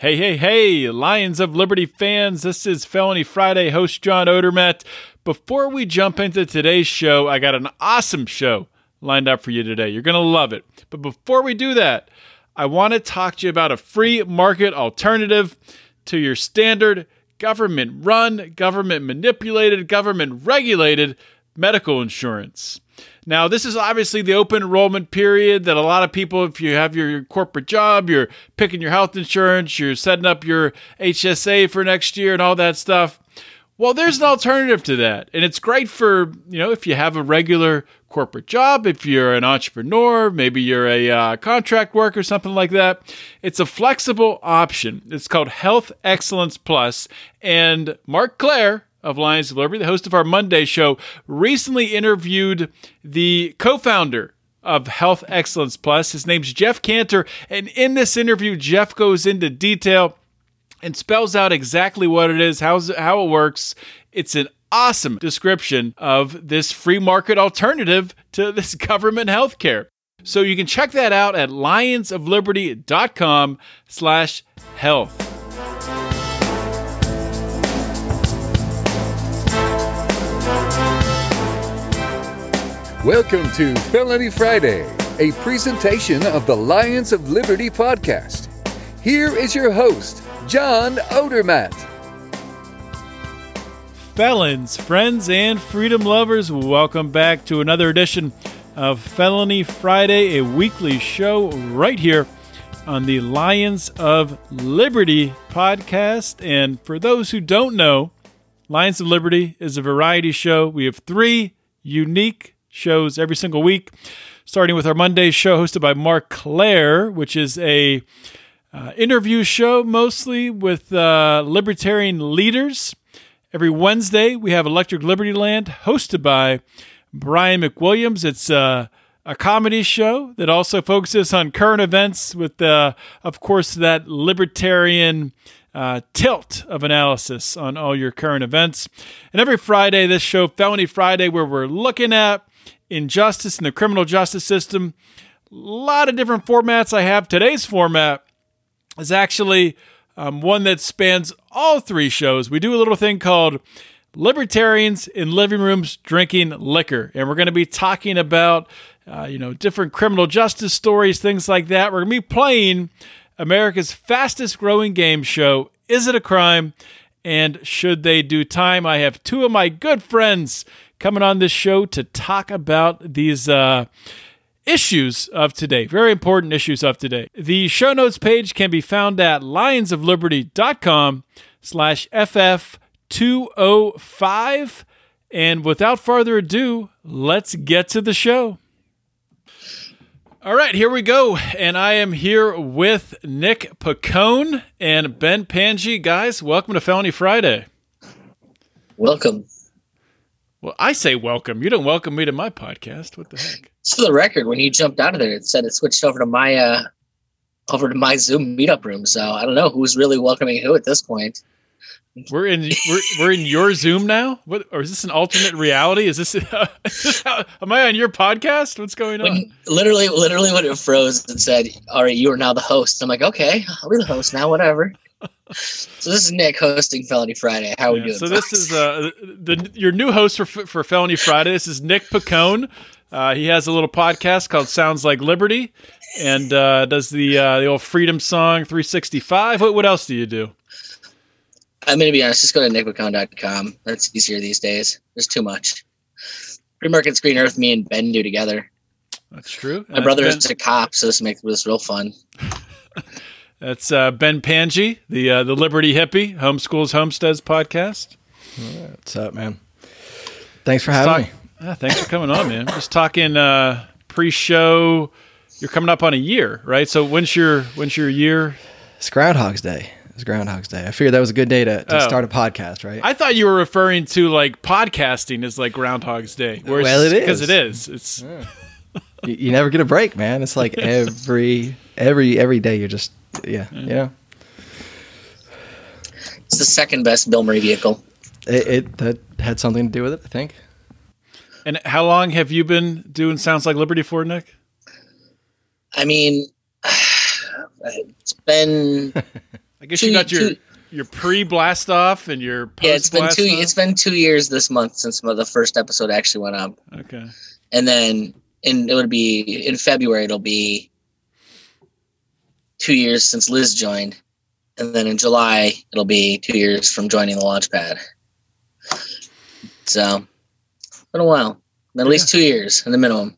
Hey, hey, hey, Lions of Liberty fans. This is Felony Friday host John Odermatt. Before we jump into today's show, I got an awesome show lined up for you today. You're going to love it. But before we do that, I want to talk to you about a free market alternative to your standard government run, government manipulated, government regulated medical insurance. Now, this is obviously the open enrollment period that a lot of people, if you have your corporate job, you're picking your health insurance, you're setting up your HSA for next year and all that stuff. Well, there's an alternative to that. And it's great for, you know, if you have a regular corporate job, if you're an entrepreneur, maybe you're a uh, contract worker, something like that. It's a flexible option. It's called Health Excellence Plus. And Marc Clair, of Lions of Liberty, the host of our Monday show, recently interviewed the co founder of Health Excellence Plus. His name's Jeff Cantor. And in this interview, Jeff goes into detail and spells out exactly what it is, how's, how it works. It's an awesome description of this free market alternative to this government health care. So you can check that out at lionsofliberty.com slash health. Welcome to Felony Friday, a presentation of the Lions of Liberty podcast. Here is your host, John Odermatt. Felons, friends, and freedom lovers, welcome back to another edition of Felony Friday, a weekly show right here on the Lions of Liberty podcast. And for those who don't know, Lions of Liberty is a variety show. We have three unique shows every single week, starting with our Monday show hosted by Marc Clair, which is a uh, interview show mostly with uh, libertarian leaders. Every Wednesday, we have Electric Liberty Land hosted by Brian McWilliams. It's uh, a comedy show that also focuses on current events with, uh, of course, that libertarian uh, tilt of analysis on all your current events. And every Friday, this show, Felony Friday, where we're looking at injustice in the criminal justice system. A lot of different formats I have. Today's format is actually um, one that spans all three shows. We do a little thing called Libertarians in Living Rooms Drinking Liquor. And we're going to be talking about, uh, you know, different criminal justice stories, things like that. We're going to be playing America's fastest growing game show, Is It a Crime? And Should They Do Time? I have two of my good friends coming on this show to talk about these uh, issues of today, very important issues of today. The show notes page can be found at lionsofliberty.com slash FF205. And without further ado, let's get to the show. All right, here we go. And I am here with Nick Picone and Ben Pangi. Guys, welcome to Felony Friday. Welcome. Well, I say welcome. You don't welcome me to my podcast. What the heck? For the record, when you jumped out of there, it said it switched over to my uh over to my Zoom meetup room. So I don't know who's really welcoming who at this point. We're in we're, we're in your Zoom now. What or is this an alternate reality? Is this, uh, is this how, am I on your podcast? What's going on? When, literally, literally, when it froze and said, "All right, you are now the host," I'm like, "Okay, I'll be the host now. Whatever." So this is Nick hosting Felony Friday. How are yeah, we doing? So this is uh, the your new host for for Felony Friday. This is Nick Picone. Uh, he has a little podcast called Sounds Like Liberty, and uh, does the uh, the old Freedom Song 365. What what else do you do? I'm going to be honest. Just go to nickpicone.com. That's easier these days. There's too much. Free Market Green Earth, me and Ben do together. That's true. My brother is a cop, so this makes this real fun. That's uh, Ben Pangi, the uh, the Liberty hippie, Homeschools Homesteads podcast. What's up, man? Thanks for having talk- me. Yeah, thanks for coming on, man. Just talking uh, pre-show. You're coming up on a year, right? So when's your when's your year? It's Groundhog's Day. It's Groundhog's Day. I figured that was a good day to, to Oh. start a podcast, right? I thought you were referring to like podcasting as like Groundhog's Day. Well, it because is. it is. It's you, you never get a break, man. It's like every every every day you're just yeah, you know. It's the second best Bill Murray vehicle. It, it that had something to do with it, I think. and how long have you been doing Sounds Like Liberty for, Nick? I mean, it's been I guess Two- you got your two- your pre blast off and your post yeah, it's been two. off? It's been two years this month since the first episode actually went up, okay. and then in it would be in February. It'll be two years since Liz joined, and then in July it'll be two years from joining the Launchpad. So, been a while. At least two years in the minimum.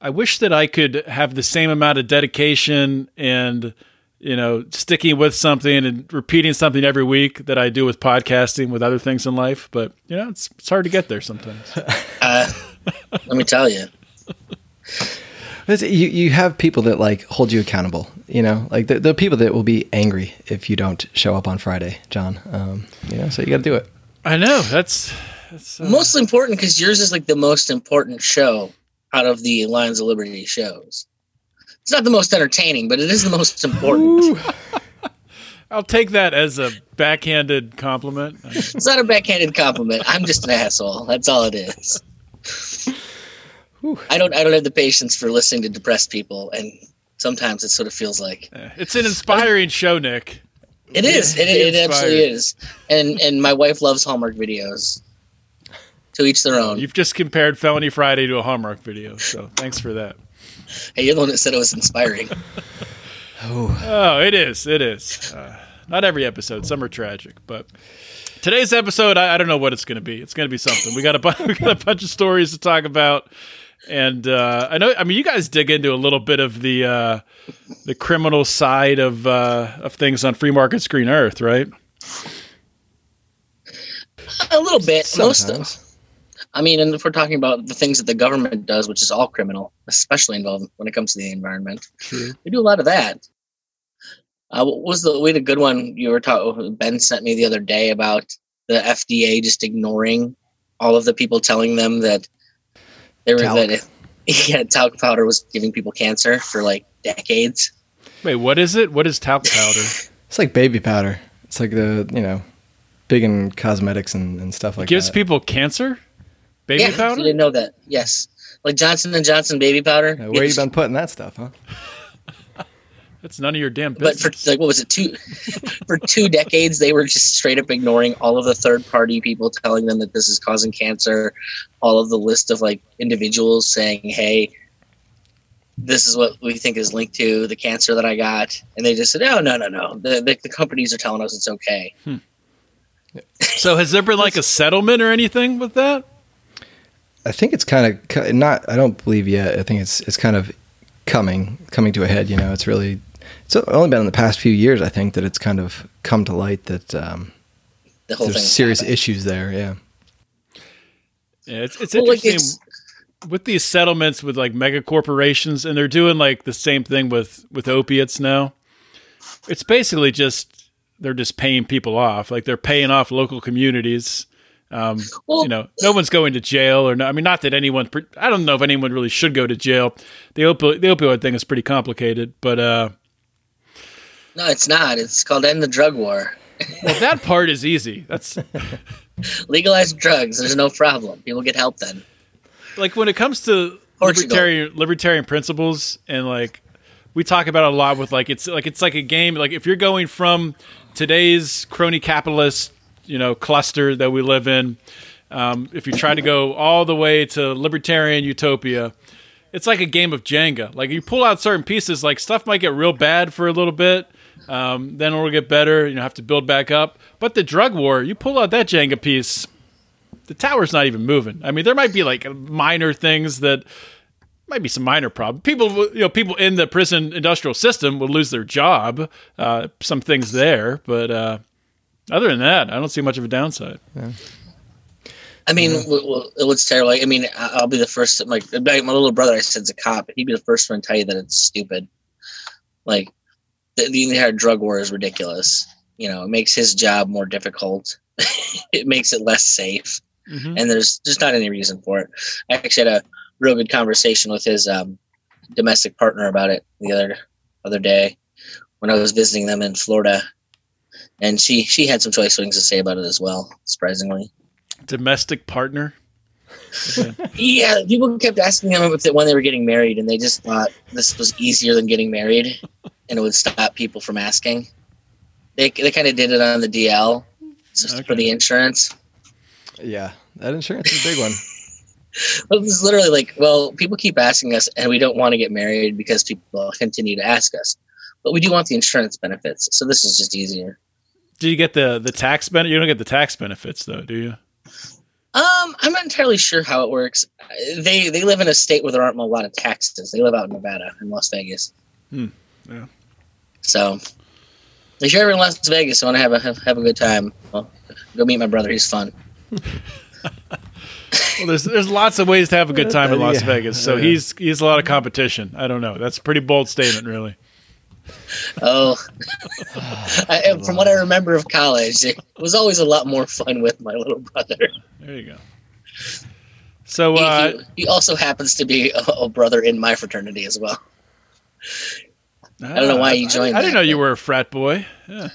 I wish that I could have the same amount of dedication and you know sticking with something and repeating something every week that I do with podcasting with other things in life. But you know, it's it's hard to get there sometimes. Uh, let me tell you. It's- You you have people that like hold you accountable. You know, like the, the people that will be angry if you don't show up on Friday, John. Um, you know, so you got to do it. I know that's that's uh, most important because yours is like the most important show out of the Lions of Liberty shows. It's not the most entertaining, but it is the most important. I'll take that as a backhanded compliment. It's not a backhanded compliment. I'm just an asshole. That's all it is. I don't. I don't have the patience for listening to depressed people, and sometimes it sort of feels like It's an inspiring show, Nick. it is. It, Be it absolutely is. And and my wife loves Hallmark videos. To each their own. You've just compared Felony Friday to a Hallmark video, so thanks for that. Hey, you're the one that said it was inspiring. Oh, it is. It is. Uh, not every episode. Some are tragic, but today's episode, I, I don't know what it's going to be. It's going to be something. We got a bu- we got a bunch of stories to talk about, and uh, I know. I mean, you guys dig into a little bit of the uh, the criminal side of uh, of things on Free Market Green Earth, right? A little bit. Most of, I mean, and if we're talking about the things that the government does, which is all criminal, especially involved when it comes to the environment, True. we do a lot of that. Uh, what was the we had a good one you were talking? Ben sent me the other day about the FDA just ignoring all of the people telling them that they were Talc. that if, yeah talc powder was giving people cancer for like decades. Wait, what is it? What is talc powder? It's like baby powder. It's like the you know, big in cosmetics and, and stuff like Gives that. Gives people cancer? Baby yeah, you didn't know that? Yes, like Johnson and Johnson baby powder. Where you been putting that stuff, huh? That's none of your damn business. but for like what was it two for two decades they were just straight up ignoring all of the third party people telling them that this is causing cancer all of the list of like individuals saying hey this is what we think is linked to the cancer that i got and they just said oh no no no the, the, the companies are telling us it's okay hmm. so has there been like a settlement or anything with that? I think it's kind of not. I don't believe yet. I think it's it's kind of coming coming to a head. You know, it's really it's only been in the past few years. I think that it's kind of come to light that um, the whole there's thing serious issues there. Yeah. Yeah, it's it's Well, like, interesting with these settlements with like mega corporations, and they're doing like the same thing with with opiates now. It's basically just they're just paying people off, like they're paying off local communities. Um, Well- you know, no one's going to jail, or no, I mean, not that anyone. pre- I don't know if anyone really should go to jail. The opioid the opioid thing is pretty complicated, but uh, no it's not. It's called end the drug war. Well, that part is easy. That's legalize drugs. There's no problem. People get help then. Like when it comes to Portugal. libertarian libertarian principles and like we talk about it a lot with like it's like it's like a game. Like if you're going from today's crony capitalist you know cluster that we live in um, if you try to go all the way to libertarian utopia it's like a game of jenga. Like you pull out certain pieces like stuff might get real bad for a little bit um, then it'll get better you know have to build back up but the drug war you pull out that jenga piece the tower's not even moving. I mean, there might be like minor things that might be some minor problem. People, you know, people in the prison industrial system will lose their job. Uh, some things there, but uh, other than that, I don't see much of a downside. I mean, w- what's terrible? I mean, I'll be the first. Like my my little brother, I said, is a cop. He'd be the first one to tell you that it's stupid. Like the, the entire drug war is ridiculous. you know, it makes his job more difficult. it makes it less safe, Mhm. and there's just not any reason for it. I actually had a real good conversation with his um, domestic partner about it the other other day when I was visiting them in Florida, and she she had some choice things to say about it as well. Surprisingly, Domestic partner. yeah, people kept asking them if they, when they were getting married, and they just thought this was easier than getting married, and it would stop people from asking. They they kind of did it on the DL just for the insurance. Yeah, that insurance is a big one. Well, this is literally like, well, people keep asking us, and we don't want to get married because people continue to ask us, but we do want the insurance benefits. So this is just easier. Do you get the the tax benefit? You don't get the tax benefits though, do you? Um, I'm not entirely sure how it works. Uh, They they live in a state where there aren't a lot of taxes. They live out in Nevada in Las Vegas. Hmm, yeah. So, if you're ever in Las Vegas, and want to have a have, have a good time, well, go meet my brother. He's fun. Well, there's there's lots of ways to have a good time in Las Yeah. Vegas. So Yeah. he's he's a lot of competition. I don't know. That's a pretty bold statement, really. Oh, I, from what I remember of college, it was always a lot more fun with my little brother. There you go. So He- uh, he, he also happens to be a, a brother in my fraternity as well. I don't know why you joined I, didn't that, know you were a frat boy. Yeah,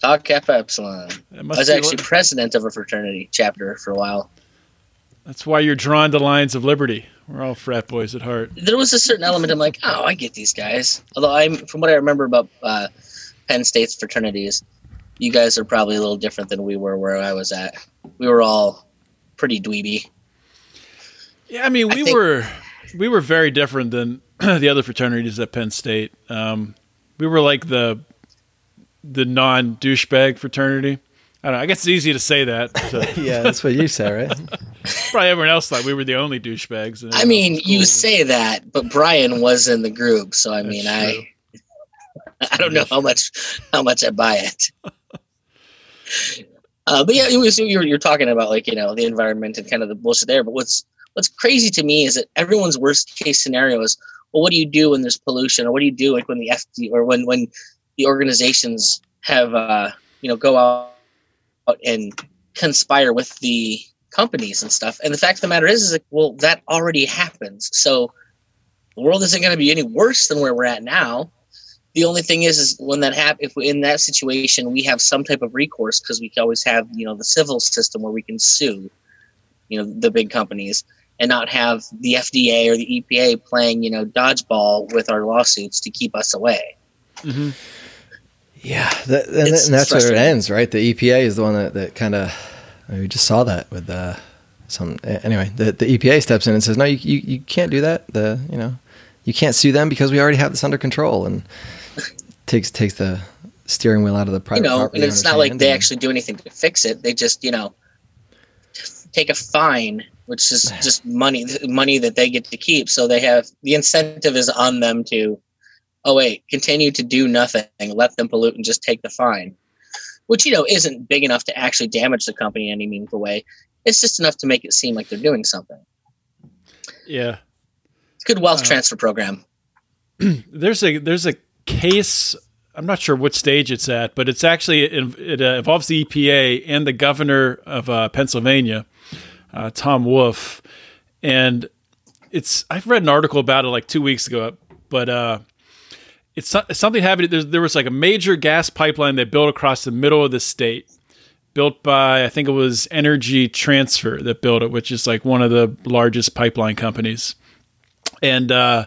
Tau Kappa Epsilon. I was actually president of a fraternity chapter for a while. that's why you're drawn to Lions of Liberty. We're all frat boys at heart. there was a certain element I'm like, oh, I get these guys. Although I'm from what I remember about uh, Penn State's fraternities, you guys are probably a little different than we were where I was at. We were all pretty dweeby. Yeah, I mean, I we think- were we were very different than the other fraternities at Penn State. Um, we were like the the non douchebag fraternity. I don't know. I guess it's easy to say that. So Yeah, that's what you say, right? probably everyone else thought we were the only douchebags. I mean, you say that, but Brian was in the group, so I That's mean, true. I I don't know how much how much I buy it. Uh, but yeah, was, you're you're talking about like you know the environment and kind of the bullshit there. But what's what's crazy to me is that everyone's worst case scenario is well, what do you do when there's pollution, or what do you do like when the FD or when when the organizations have uh, you know go out and conspire with the companies and stuff. And the fact of the matter is, is like, well, that already happens. So the world isn't going to be any worse than where we're at now. The only thing is, is when that happen, if we're in that situation, we have some type of recourse because we always have, you know, the civil system where we can sue, you know, the big companies and not have the FDA or the EPA playing, you know, dodgeball with our lawsuits to keep us away. Mhm. Yeah, that, and, It's- and that's where it ends, right? The EPA is the one that, that kind of we just saw that with uh, some. Anyway, the the EPA steps in and says, "No, you, you you can't do that. The you know you can't sue them because we already have this under control," and takes takes the steering wheel out of the private. you know, property and it's not like they and- actually do anything to fix it. They just, you know, take a fine, which is just money, money that they get to keep. So they have the incentive is on them to, oh wait, continue to do nothing, let them pollute, and just take the fine, which you know isn't big enough to actually damage the company in any meaningful way. It's just enough to make it seem like they're doing something. Yeah. It's a good wealth Uh, transfer program. there's a there's a case. I'm not sure what stage it's at, but it's actually it, it uh, involves the EPA and the governor of uh, Pennsylvania, uh, Tom Wolf, and it's I've read an article about it like two weeks ago, but uh, it's, it's something happened. There, there was like a major gas pipeline that built across the middle of the state, built by I think it was Energy Transfer that built it, which is like one of the largest pipeline companies, and. uh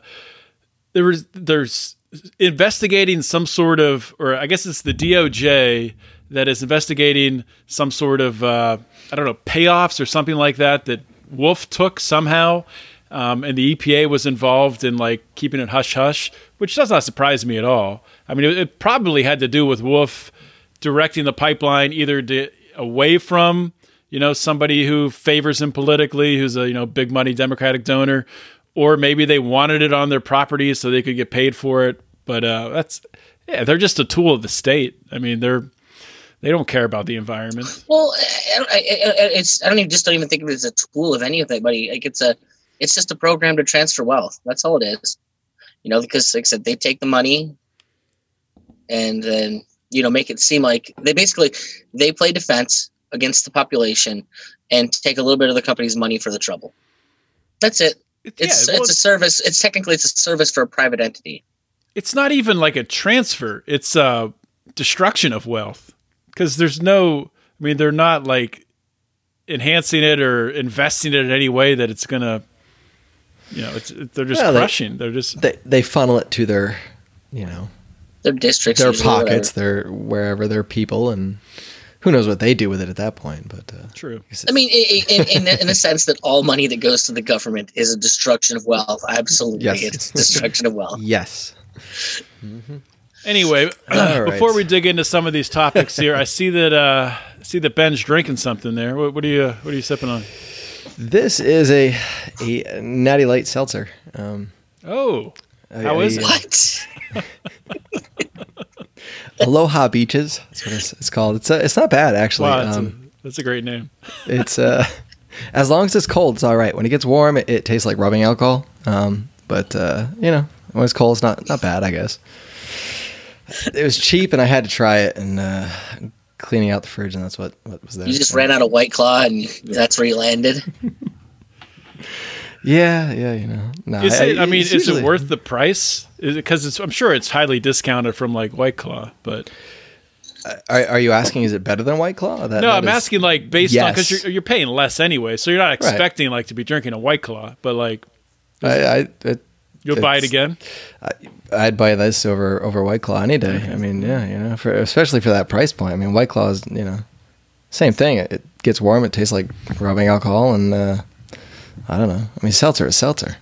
there was there's investigating some sort of or I guess it's the DOJ that is investigating some sort of uh, I don't know payoffs or something like that that Wolf took somehow, um, and the EPA was involved in like keeping it hush hush, which does not surprise me at all. I mean, it, it probably had to do with Wolf directing the pipeline either to, away from you know somebody who favors him politically, who's a you know big money Democratic donor, or maybe they wanted it on their property so they could get paid for it. But uh, that's yeah, they're just a tool of the state. I mean, they're they don't care about the environment. Well, I, I, it's I don't even just don't even think of it as a tool of any of anybody. Like it's a it's just a program to transfer wealth. That's all it is. You know, because like I said, they take the money and then you know make it seem like they basically they play defense against the population and take a little bit of the company's money for the trouble. That's it. It's yeah, well, it's a service. It's technically it's a service for a private entity. it's not even like a transfer it's a destruction of wealth because there's no i mean they're not like enhancing it or investing it in any way that it's gonna you know it's they're just Yeah, they- crushing they, are just They they funnel it to their, you know, Their districts, their pockets, whatever. their wherever their people, and who knows what they do with it at that point. But uh, true I mean, i- i- in, in, in the sense that all money that goes to the government is a destruction of wealth. Absolutely, Yes. it's destruction of wealth. yes, anyway All right. before we dig into some of these topics here i see that uh I see that ben's drinking something there what, what are you what are you sipping on this is a a natty light seltzer. Um, oh a- How is a- it? What? Aloha Beaches. That's what it's, it's called. It's uh, it's not bad actually. wow that's, um, a, that's a great name it's uh, as long as it's cold, it's all right. When it gets warm, it, it tastes like rubbing alcohol. Um, but uh, you know, when it's cold, it's not not bad. I guess it was cheap, and I had to try it. And uh, cleaning out the fridge, and that's what what was there. You just ran out of White Claw, and that's where you landed. Yeah, yeah, you know. No, Is it? I mean, is usually- it worth the price? Because it's. I'm sure it's highly discounted from like White Claw, but Are, are you asking? Is it better than White Claw? That, no, that I'm is- asking like based on because you're you're paying less anyway, so you're not expecting like to be drinking a White Claw, but like I, I, it, you'll buy it again. I'd buy this over over White Claw any day. I mean, yeah, you know, for especially for that price point. I mean, White Claw is you know, same thing. It, it gets warm. It tastes like rubbing alcohol, and uh, I don't know. I mean, seltzer is seltzer.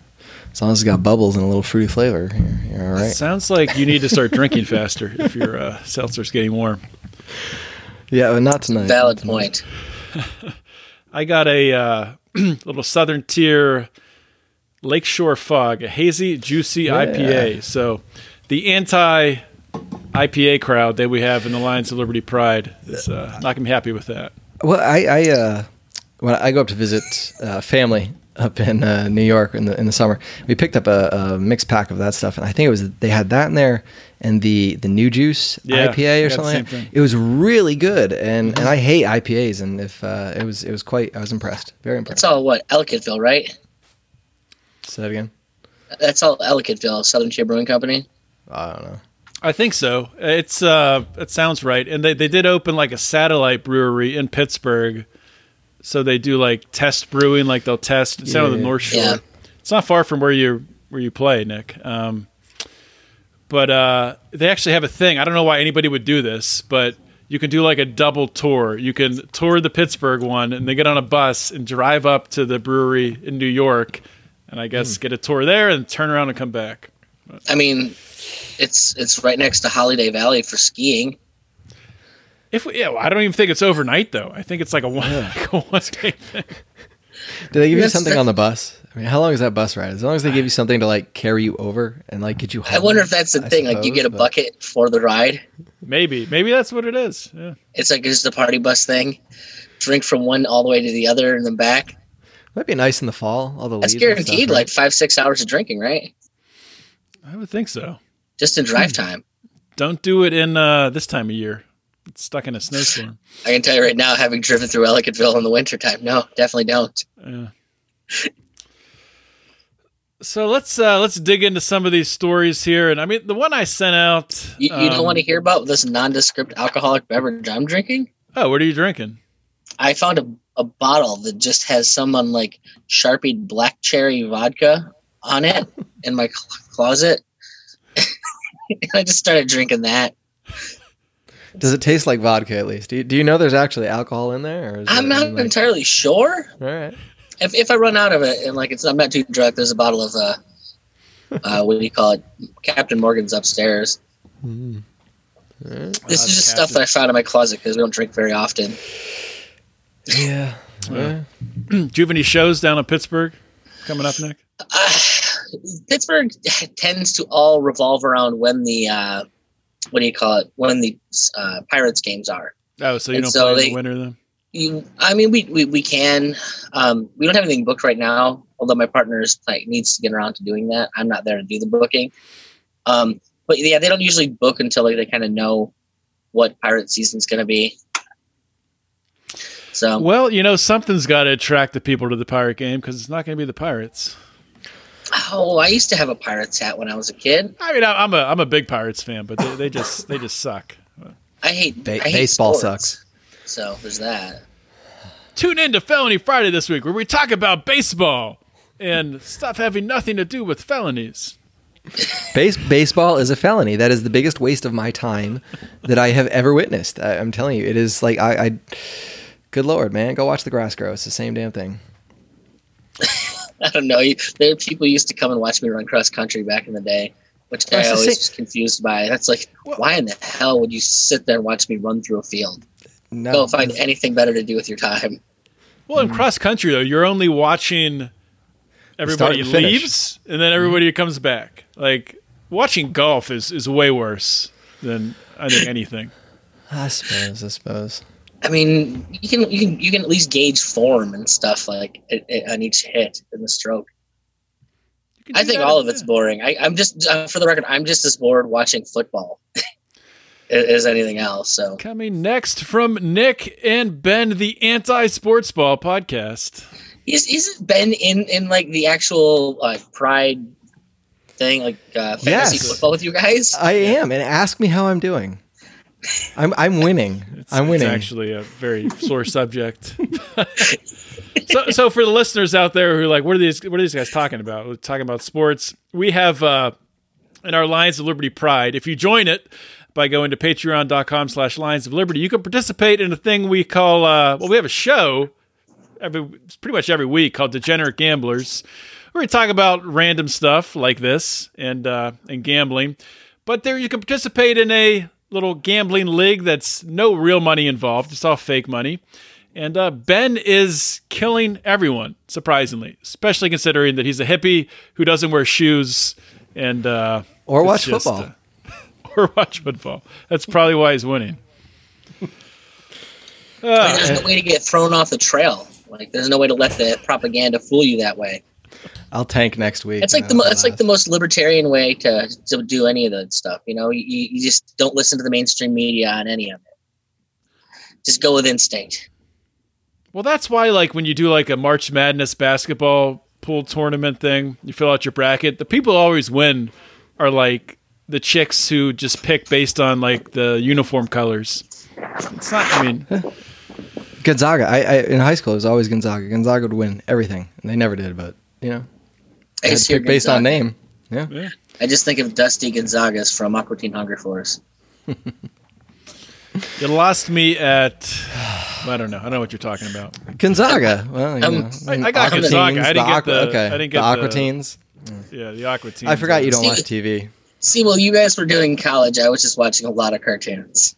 As long as it's got bubbles and a little fruity flavor, you're, you're all right. Sounds like you need to start drinking faster if your uh, seltzer's getting warm. Yeah, but not tonight. Valid Not tonight. point. I got a uh, little Southern Tier Lakeshore Fog, a hazy, juicy IPA. So the anti IPA crowd that we have in the Lions of Liberty Pride is uh, not gonna be happy with that. Well, I, I uh, when I go up to visit uh, family up in uh, New York in the in the summer, we picked up a, a mixed pack of that stuff, and I think it was they had that in there and the the new juice Yeah, IPA or something. like It was really good, and and I hate IPAs, and if uh, it was it was quite, I was impressed, very impressed. That's all what Ellicottville, right? Say that again. That's all Ellicottville, Southern Tier Brewing Company. I don't know. I think so. It's uh, it sounds right, and they they did open like a satellite brewery in Pittsburgh, so they do like test brewing, like they'll test. It's down on the North Shore. Yeah. It's not far from where you where you play, Nick. Um, but uh, they actually have a thing. I don't know why anybody would do this, but you can do like a double tour. You can tour the Pittsburgh one, and they get on a bus and drive up to the brewery in New York, and I guess hmm. get a tour there and turn around and come back. I mean, it's it's right next to Holiday Valley for skiing. If we, yeah, well, I don't even think it's overnight though. I think it's like a one, like a one day thing. Do they give you something on the bus? I mean, how long is that bus ride? As long as they give you something to like carry you over and like get you. Home, I wonder if that's the I thing. Like, you get a but- bucket for the ride. Maybe, maybe that's what it is. Yeah. It's like just a party bus thing. Drink from one all the way to the other and then back. Might be nice in the fall. All the That's leaves and stuff, guaranteed right? like five, six hours of drinking, right? I would think so. Just in drive time. Don't do it in uh, this time of year. It's stuck in a snowstorm. I can tell you right now, having driven through Ellicottville in the wintertime, no, definitely don't. Yeah. So let's uh, let's dig into some of these stories here, and I mean the one I sent out. You, you don't um, want to hear about this nondescript alcoholic beverage I'm drinking? Oh, what are you drinking? I found a, a bottle that just has someone like sharpied black cherry vodka on it in my cl- closet. I just started drinking that. Does it taste like vodka at least? Do you, do you know there's actually alcohol in there? Or is I'm it, not like- entirely sure. All right. If, if I run out of it and like it's I'm not too drunk, there's a bottle of uh, uh what do you call it? Captain Morgan's upstairs. Mm. All right. This Wow, is just Captain. stuff that I found in my closet because we don't drink very often. Yeah. Yeah. yeah. Do you have any shows down in Pittsburgh coming up, Nick? Uh, Pittsburgh tends to all revolve around when the uh, what do you call it? When the uh, Pirates games are. Oh, so you And don't so play in the winter then? You, I mean, we we, we can. Um, we don't have anything booked right now. Although my partner is, like needs to get around to doing that. I'm not there to do the booking. Um, but yeah, they don't usually book until like they kind of know what pirate season's going to be. So Well, you know, something's got to attract the people to the pirate game because it's not going to be the pirates. oh, I used to have a pirates hat when I was a kid. I mean, I- I'm a I'm a big pirates fan, but they, they just they just suck. I hate Ba- I hate baseball sports. sucks. So there's that. Tune in to Felony Friday this week, where we talk about baseball and stuff having nothing to do with felonies. Base, baseball is a felony. That is the biggest waste of my time that I have ever witnessed. I, I'm telling you, it is like I, I. Good lord, man, go watch the grass grow. It's the same damn thing. I don't know. You- There people used to come and watch me run cross country back in the day, which I That's the always same- was confused by. That's like, why in the hell would you sit there and watch me run through a field? No, Go find anything better to do with your time. Well, in cross country though, you're only watching everybody and leaves and then everybody mm-hmm. comes back. Like watching golf is is way worse than I think anything. I suppose. I suppose. I mean, you can you can you can at least gauge form and stuff like it, it, on each hit in the stroke. I think all of it's boring. I, I'm just uh, for the record, I'm just as bored watching football as anything else. So Coming next from Nick and Ben, the Anti Sports Ball podcast. is isn't Ben in in like the actual uh, Pride thing, like uh, fantasy Yes. football with you guys? I am, and ask me how I'm doing. I'm I'm winning. I'm winning. It's actually a very sore subject. so, so for the listeners out there who are like, what are these? What are these guys talking about? We're talking about sports. We have uh, in our Lions of Liberty Pride. If you join it by going to Patreon.com/slash Lions of Liberty, you can participate in a thing we call. Uh, well, we have a show every pretty much every week called Degenerate Gamblers. Where we talk about random stuff like this and uh, and gambling, but there you can participate in a little gambling league that's no real money involved. It's all fake money. And uh, Ben is killing everyone, surprisingly, especially considering that he's a hippie who doesn't wear shoes and uh, Or watch just, football. uh, or watch football. That's probably why he's winning. Uh, there's no way to get thrown off the trail. Like there's no way to let the propaganda fool you that way. I'll tank next week. It's like the mo- it's like the most libertarian way to to do any of that stuff. You know, you, you just don't listen to the mainstream media on any of it. Just go with instinct. Well, that's why, like, when you do like a March Madness basketball pool tournament thing, you fill out your bracket. The people who always win are like the chicks who just pick based on like the uniform colors. It's not. I mean, Gonzaga. I, I in high school it was always Gonzaga. Gonzaga would win everything, and they never did. But you know, I I had just to hear pick based on name. Yeah. yeah. I just think of Dusty Gonzaga's from Aqua Teen Hunger Force. You lost me at. I don't know. I don't know what you're talking about. Gonzaga. Well, you Um, know, I- I got Aqua Gonzaga. Teens, I didn't get Aqua- the- Okay, I didn't the get Aqua the- Teens. Yeah, the Aqua Teens. I forgot you don't See- watch TV. See, well, you guys were doing college. I was just watching a lot of cartoons.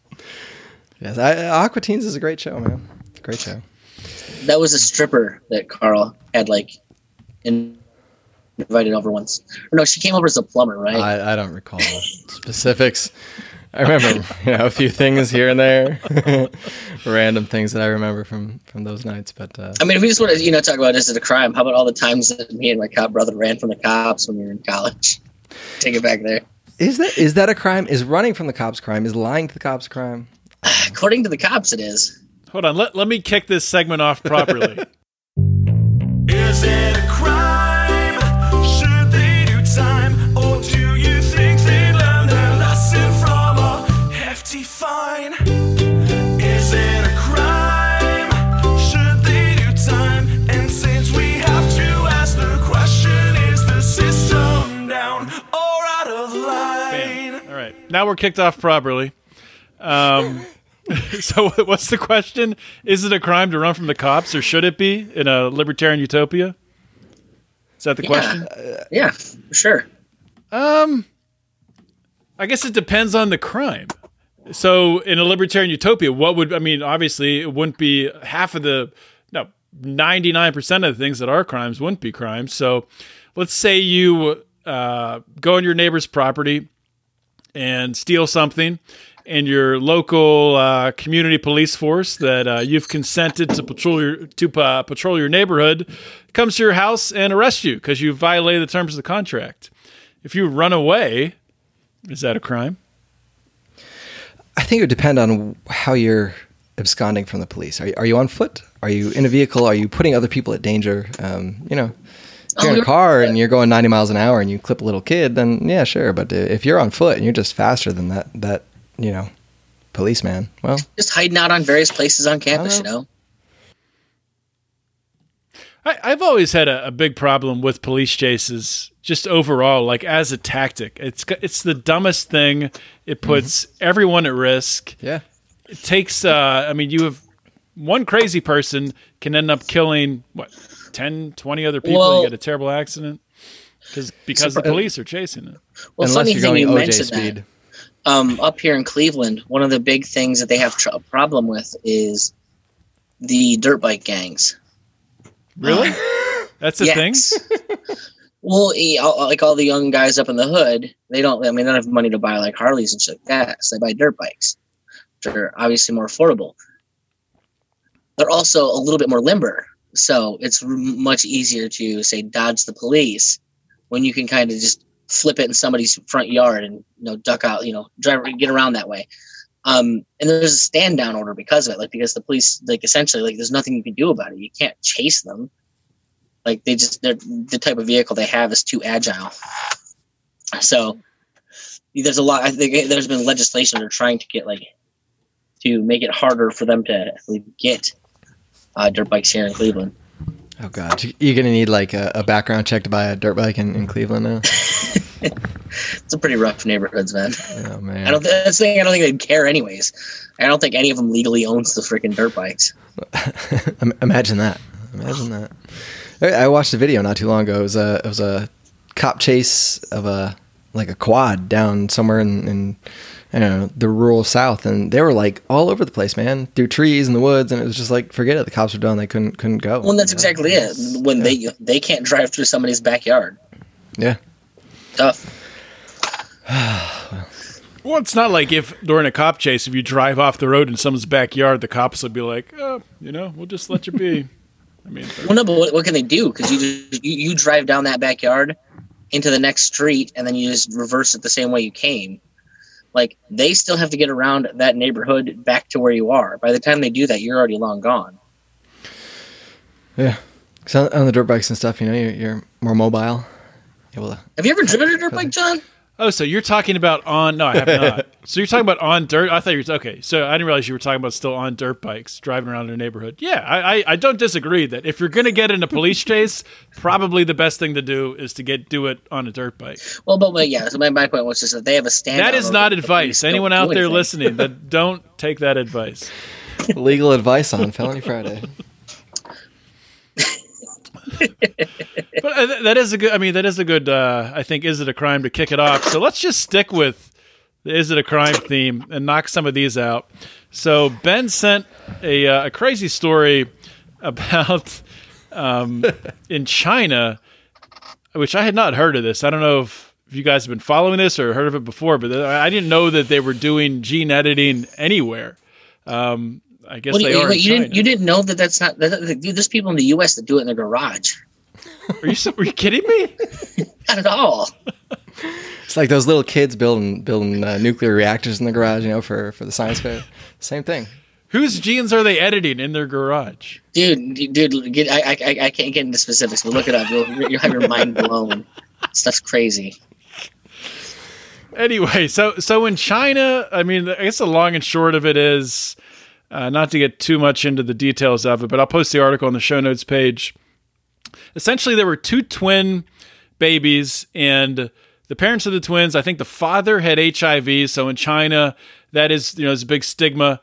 Yes, I, Aqua Teens is a great show, man. Great show. That was a stripper that Carl had like in, invited over once. Or no, she came over as a plumber, right? I, I don't recall specifics. I remember, you know, a few things here and there, random things that I remember from from those nights. But uh, I mean, if we just want to, you know, talk about is it a crime? How about all the times that me and my cop brother ran from the cops when we were in college? Take it back there. is that is that a crime? Is running from the cops crime? Is lying to the cops crime? According to the cops, it is. Hold on. Let, let me kick this segment off properly. Is it Now we're kicked off properly. Um, so, what's the question? Is it a crime to run from the cops, or should it be in a libertarian utopia? Is that the Yeah. question? Yeah, for sure. Um, I guess it depends on the crime. So, in a libertarian utopia, what would I mean? Obviously, it wouldn't be half of the no ninety nine percent of the things that are crimes wouldn't be crimes. So, let's say you uh, go on your neighbor's property and steal something, and your local uh, community police force that uh, you've consented to patrol your to uh, patrol your neighborhood comes to your house and arrests you because you violated the terms of the contract. If you run away, is that a crime? I think it would depend on how you're absconding from the police. Are you, are you on foot? Are you in a vehicle? Are you putting other people at danger? Um, you know, if you're in a car and you're going 90 miles an hour and you clip a little kid, then yeah, sure. But if you're on foot and you're just faster than that, that you know, policeman, well, Just hiding out on various places on campus, you know. know. I, I've always had a, a big problem with police chases, just overall, like as a tactic. It's g- it's the dumbest thing. It puts everyone at risk. yeah, It takes. Uh, I mean, you have one crazy person can end up killing what 10, 20 other people. Well- you get a terrible accident because because the police are chasing it. Well, unless funny you're thing you OJ mentioned speed. that. Um, up here in Cleveland, one of the big things that they have tr- a problem with is the dirt bike gangs. Really? That's a thing. well, all- like all the young guys up in the hood, they don't. I mean, they don't have money to buy like Harleys and shit like that, so they buy dirt bikes, which are obviously more affordable. They're also a little bit more limber, so it's much easier to say dodge the police when you can kind of just flip it in somebody's front yard and you know duck out, you know, drive get around that way. Um, and there's a stand down order because of it, like because the police, like essentially, like there's nothing you can do about it. You can't chase them. Like they just, they're the type of vehicle they have is too agile. So there's a lot. I think there's been legislation they're trying to get like to make it harder for them to actually get uh, dirt bikes here in Cleveland. Oh god, you're gonna need like a, a background check to buy a dirt bike in, in Cleveland now. It's a pretty rough neighborhoods, man. Oh man, I don't. Th- that's the thing. I don't think they'd care, anyways. I don't think any of them legally owns the freaking dirt bikes. Imagine that. Imagine that. I watched a video not too long ago. It was a it was a cop chase of a like a quad down somewhere in, in I don't know the rural South, and they were like all over the place, man, through trees and the woods, and it was just like forget it. The cops were done. They couldn't couldn't go. Well, that's you know? exactly it. When they they can't drive through somebody's backyard. Yeah. Tough. Well, it's not like if during a cop chase, if you drive off the road in someone's backyard, the cops will be like, oh, you know, we'll just let you be. I mean, Well, no, but what, what can they do? Because you, just- you you drive down that backyard into the next street, and then you just reverse it the same way you came. Like they still have to get around that neighborhood back to where you are. By the time they do that, you're already long gone. Yeah. So on the dirt bikes and stuff, you know, you're, you're more mobile. Able to, Have you ever driven a dirt bike, John? Oh, so you're talking about on? No, I have not. so you're talking about on dirt? I thought you were okay. So I didn't realize you were talking about still on dirt bikes driving around in your neighborhood. Yeah, I, I, I don't disagree that if you're gonna get in a police chase, probably the best thing to do is to get do it on a dirt bike. Well, but, but yeah. So my, my point was just that they have a stand. That is not advice. Anyone out there listening, that don't take that advice. legal advice on Felony Friday. But uh, that is a good. I mean, that is a good. Uh, I think is it a crime to kick it off? So let's just stick with the is it a crime theme and knock some of these out. So Ben sent a uh, a crazy story about um, in China, which I had not heard of this. I don't know if. If you guys have been following this or heard of it before, but I didn't know that they were doing gene editing anywhere. Um, I guess What do they you, are. wait, in you China. didn't you didn't know that that's not. That, that, dude, there's people in the U.S. that do it in their garage. Are you are you kidding me? Not at all. It's like those little kids building building uh, nuclear reactors in the garage, you know, for, for the science fair. Same thing. Whose genes are they editing in their garage? dude, dude, get, I, I, I can't get into specifics, but look it up. You'll, you'll have your mind blown. Stuff's crazy. Anyway, so so in China, I mean, I guess the long and short of it is, uh, not to get too much into the details of it, but I'll post the article on the show notes page. Essentially, there were two twin babies, and the parents of the twins, I think the father had HIV. So in China, that is you know there's a big stigma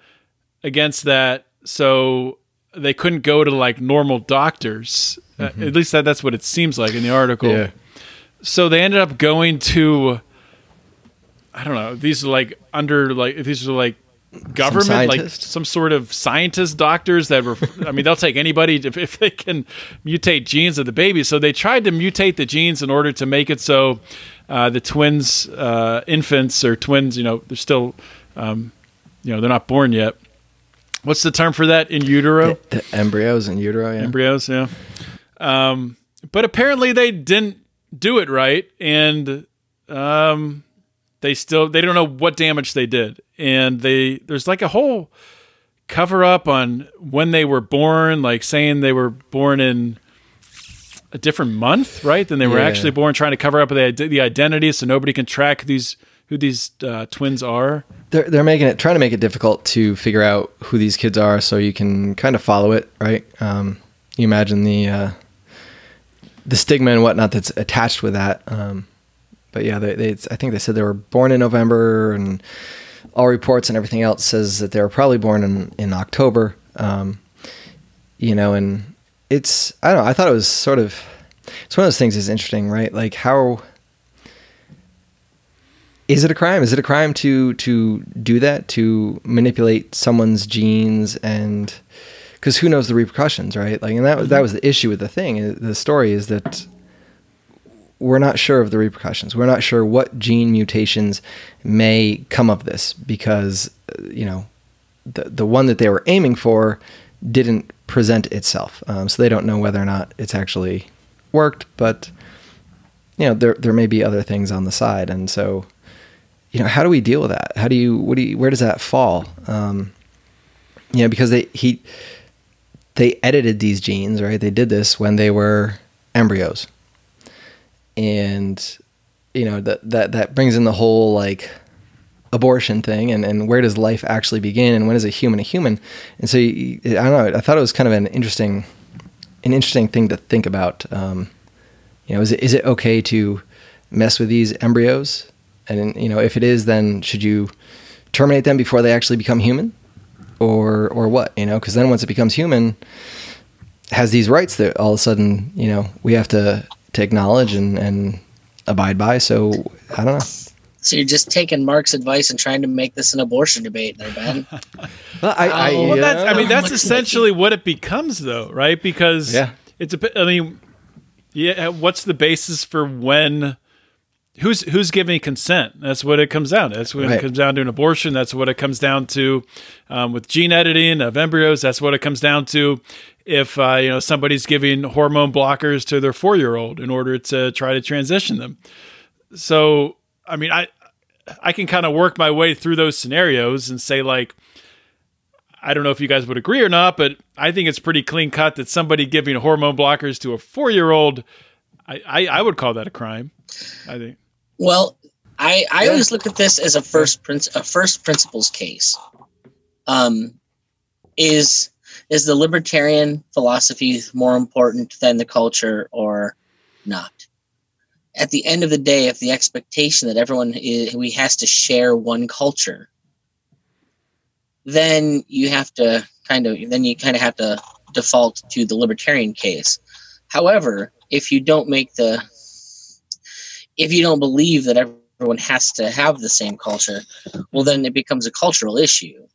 against that. So they couldn't go to like normal doctors. Uh, at least that, that's what it seems like in the article. So they ended up going to I don't know. These are like under like these are like government like some sort of scientist doctors that were I mean they'll take anybody if, if they can mutate genes of the baby. So they tried to mutate the genes in order to make it so uh, the twins uh, infants or twins, you know, they're still um, you know, they're not born yet. What's the term for that in utero? The embryos in utero, yeah. embryos yeah um but apparently they didn't do it right and um they still they don't know what damage they did and they there's like a whole cover up on when they were born, like saying they were born in a different month, right? Than they were Yeah. actually born, trying to cover up the the identity so nobody can track these who these uh, twins are. They're they're making it trying to make it difficult to figure out who these kids are, so you can kind of follow it, right? Um, you imagine the uh, the stigma and whatnot that's attached with that. Um, but yeah, they, they I think they said they were born in November, and all reports and everything else says that they were probably born in in October. Um, you know, and it's I don't know. I thought it was sort of it's one of those things that's interesting, right? Like how is it a crime? Is it a crime to to do that to manipulate someone's genes and because who knows the repercussions, right? Like, and that was that was the issue with the thing. uh, The story is that we're not sure of the repercussions. We're not sure what gene mutations may come of this because you know the the one that they were aiming for didn't present itself, um, so they don't know whether or not it's actually worked. But you know, there there may be other things on the side, and so you know, how do we deal with that? How do you, what do you, where does that fall? Um, you know, because they, he, they edited these genes, right? They did this when they were embryos. And, you know, that, that, that brings in the whole like abortion thing and, and where does life actually begin and when is a human a human? And so, you, I don't know, I thought it was kind of an interesting, an interesting thing to think about. Um, you know, is it, is it okay to mess with these embryos? And you know, if it is, then should you terminate them before they actually become human, or or what? You know, because then once it becomes human, has these rights that all of a sudden you know we have to to acknowledge and and abide by. So I don't know. So you're just taking Marc's advice and trying to make this an abortion debate, there, Ben. Well, I, I, Oh, Well, you that's, I mean, that's essentially what it becomes, though, right? Because Yeah. it's a bit. I mean, yeah. What's the basis for when? Who's who's giving consent? That's what it comes down. to. That's what it comes down to an abortion. That's what it comes down to um, with gene editing of embryos. That's what it comes down to if uh, you know somebody's giving hormone blockers to their four year old in order to try to transition them. So, I mean, I I can kind of work my way through those scenarios and say like, I don't know if you guys would agree or not, but I think it's pretty clean cut that somebody giving hormone blockers to a four year old, I, I, I would call that a crime. I think. Well, I I always look at this as a first princ- a first principles case. Um, is is the libertarian philosophy more important than the culture or not? At the end of the day, if the expectation that everyone is, we has to share one culture, then you have to kind of then you kind of have to default to the libertarian case. However, if you don't make the if you don't believe that everyone has to have the same culture, well, then it becomes a cultural issue.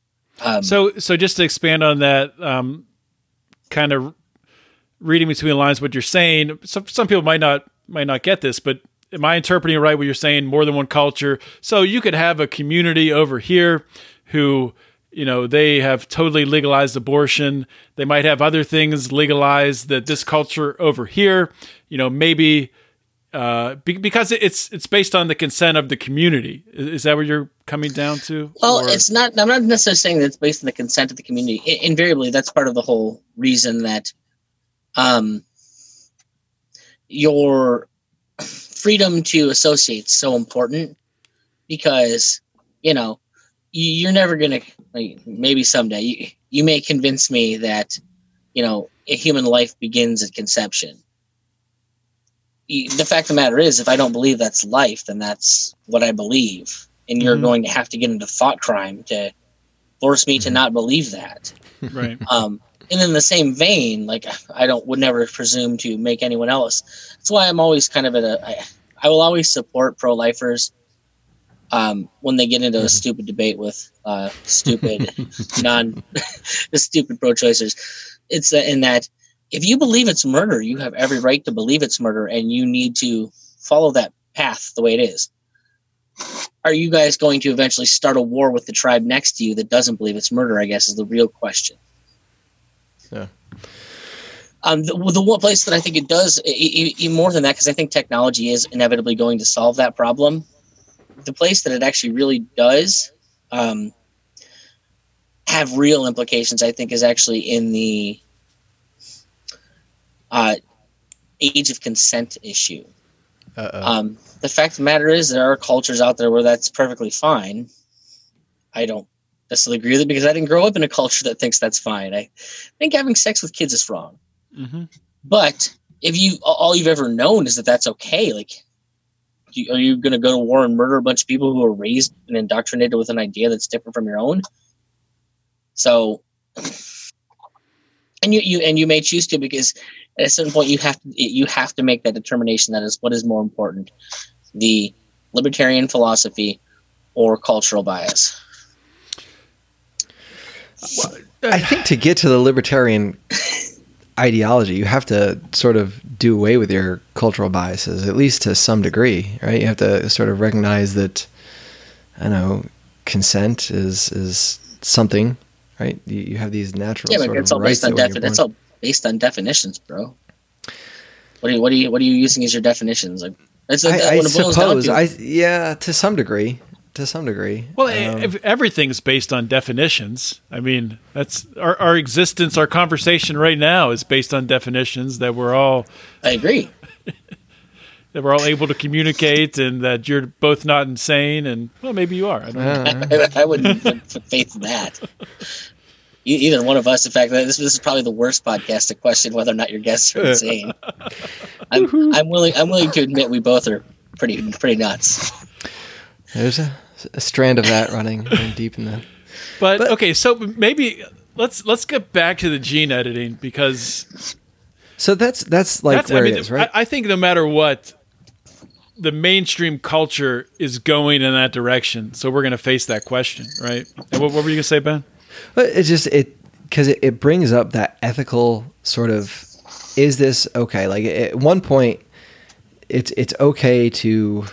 Um, So, so just to expand on that, um, kind of reading between the lines, what you're saying. Some some people might not might not get this, but am I interpreting right? What you're saying, more than one culture. So you could have a community over here who, you know, they have totally legalized abortion. They might have other things legalized that this culture over here, you know, maybe. Uh, be, because it's it's based on the consent of the community. Is, is that what you're coming down to? well, Or- it's not. I'm not necessarily saying that it's based on the consent of the community. I, invariably, that's part of the whole reason that um, your freedom to associate is so important because you know you, you're never gonna like, maybe someday you, you may convince me that you know a human life begins at conception the fact of the matter is if i don't believe that's life then that's what i believe and you're Mhm. going to have to get into thought crime to force me to not believe that right. um, and in the same vein, like I don't would never presume to make anyone else. That's why I'm always kind of at a. I, I will always support pro-lifers um, when they get into a stupid debate with uh, stupid non, the stupid pro-choicers. It's uh, in that if you believe it's murder, you have every right to believe it's murder, and you need to follow that path the way it is. Are you guys going to eventually start a war with the tribe next to you that doesn't believe it's murder? I guess is the real question. Yeah. Um, the, the one place that I think it does, more than that, because I think technology is inevitably going to solve that problem. The place that it actually really does um, have real implications, I think, is actually in the uh, age of consent issue. Um, the fact of the matter is, there are cultures out there where that's perfectly fine. I don't necessarily agree with it because I didn't grow up in a culture that thinks that's fine. I think having sex with kids is wrong. hmm But if you all you've ever known is that that's okay, like, you, are you going to go to war and murder a bunch of people who are raised and indoctrinated with an idea that's different from your own? So, and you you and you may choose to because at a certain point you have to you have to make that determination that is what is more important, the libertarian philosophy or cultural bias. I uh, think to get to the libertarian ideology, you have to sort of do away with your cultural biases, at least to some degree, right? You have to sort of recognize that, I don't know, consent is is something, right? You, you have these natural Yeah, but sort it's of all rights based on that when defi- you're that's all based on definitions, bro. What are you what are you what are you using as your definitions? Like that's I, I what it boils down suppose. to. I yeah, to some degree, to some degree. Well, Um, ev- everything's based on definitions. I mean, that's our, our existence, our conversation right now is based on definitions that we're all I agree. that we're all able to communicate, and that you're both not insane, and well, maybe you are. I don't know. I, I wouldn't put faith in that. E- Either one of us. In fact, this, this is probably the worst podcast to question whether or not your guests are insane. I'm, I'm willing. I'm willing to admit we both are pretty pretty nuts. there's a, a strand of that running, running deep in the. But, But- okay, so maybe let's let's get back to the gene editing because So that's that's like that's where I mean, it is, right? I, I think no matter what, the mainstream culture is going in that direction. So we're going to face that question, right? And what, what were you going to say, Ben? But it just it because it, it brings up that ethical sort of is this okay? Like at one point, it's it's okay to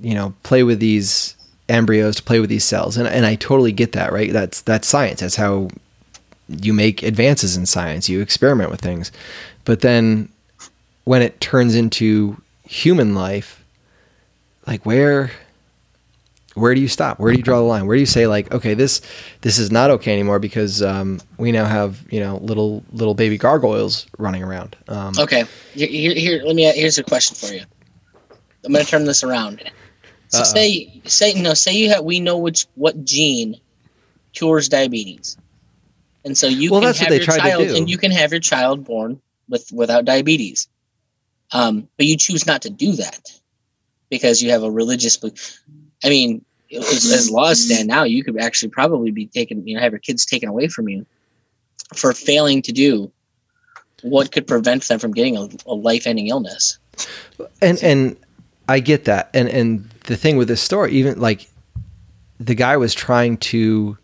you know play with these embryos to play with these cells, and and I totally get that. Right? That's that's science. That's how you make advances in science. You experiment with things, but then when it turns into human life, like where where do you stop? Where do you draw the line? Where do you say like, okay, this this is not okay anymore because um, we now have you know little little baby gargoyles running around. Um, Okay, here, here, here let me. Here's a question for you. I'm going to turn this around. So Uh-oh. say say no. Say you have we know which what gene cures diabetes, and so you Well, can have your child and you can have your child born with without diabetes. Um, but you choose not to do that because you have a religious. be- I mean, as, as laws stand now, you could actually probably be taken. You know, have your kids taken away from you for failing to do what could prevent them from getting a, a life-ending illness. and and I get that. And and the thing with this story, even like the guy was trying to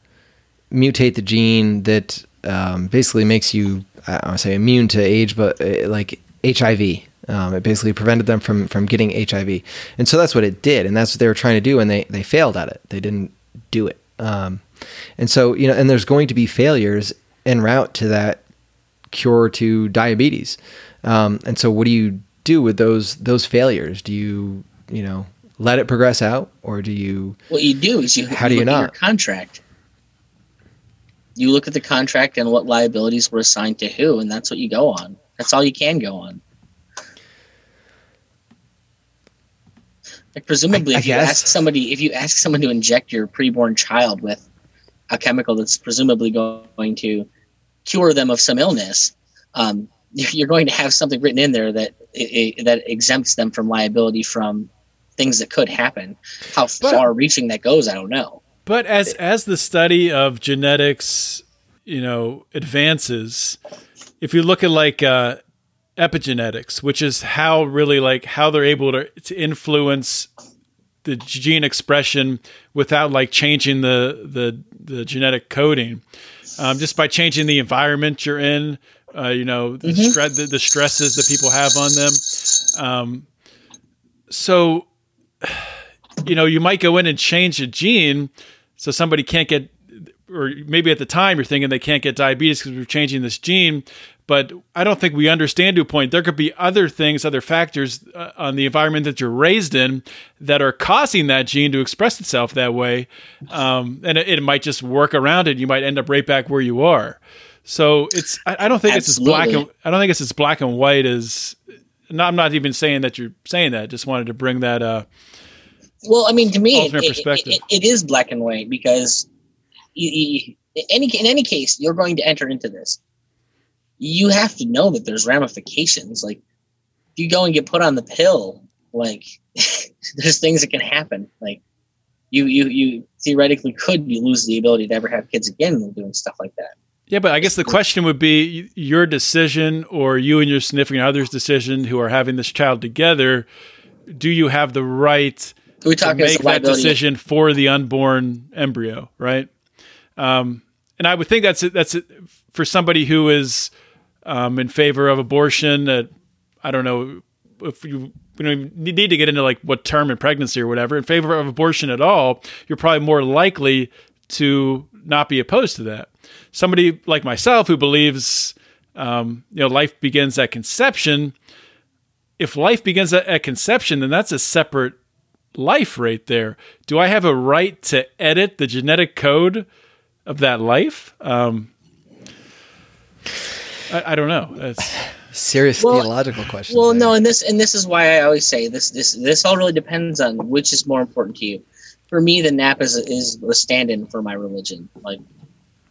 mutate the gene that um, basically makes you I don't want to say immune to age, but uh, like HIV. Um, it basically prevented them from from getting HIV, and so that's what it did, and that's what they were trying to do, and they they failed at it. They didn't do it, um, and so you know, and there's going to be failures en route to that cure to diabetes. Um, and so, what do you do with those those failures? Do you you know let it progress out, or do you? What you do is you, How do you look at your not? contract. You look at the contract and what liabilities were assigned to who, and that's what you go on. That's all you can go on. Like presumably, I- I if you guess. ask somebody, if you ask someone to inject your preborn child with a chemical that's presumably going to cure them of some illness, um, you're going to have something written in there that that exempts them from liability from things that could happen. How far-reaching that goes, I don't know. But as as the study of genetics, you know, advances, if you look at like uh, epigenetics, which is how really like how they're able to to influence the gene expression without like changing the the the genetic coding, um, just by changing the environment you're in, uh, you know, the, stre- the, the stresses that people have on them. Um, so, you know, you might go in and change a gene so somebody can't get or maybe at the time you're thinking they can't get diabetes because we're changing this gene. But I don't think we understand to a point. There could be other things, other factors uh, on the environment that you're raised in that are causing that gene to express itself that way. Um, and it, it might just work around it. You might end up right back where you are. So it's, I, I don't think it's as black and, I don't think it's as black and white as, no, I'm not even saying that you're saying that. Just wanted to bring that, uh, Well, I mean, to me, it, it- it- is black and white because you, you, any in any case, you're going to enter into this. You have to know that there's ramifications. Like, if you go and get put on the pill, like, there's things that can happen. Like, you you you theoretically could you lose the ability to ever have kids again when doing stuff like that. Yeah, but I guess the question would be your decision or you and your significant other's decision who are having this child together. Do you have the right to make that decision for the unborn embryo, right? Um, and I would think that's that's it for somebody who is um, in favor of abortion. I don't know if you we don't need to get into like what term in pregnancy or whatever. In favor of abortion at all, you're probably more likely to not be opposed to that. Somebody like myself who believes um, you know life begins at conception. If life begins at, at conception, then that's a separate life right there. Do I have a right to edit the genetic code of that life? Um, I, I don't know. It's, Serious Well- theological question. Well, no, and this and this is why I always say this this this all really depends on which is more important to you. For me, the nap is is a stand-in for my religion. Like,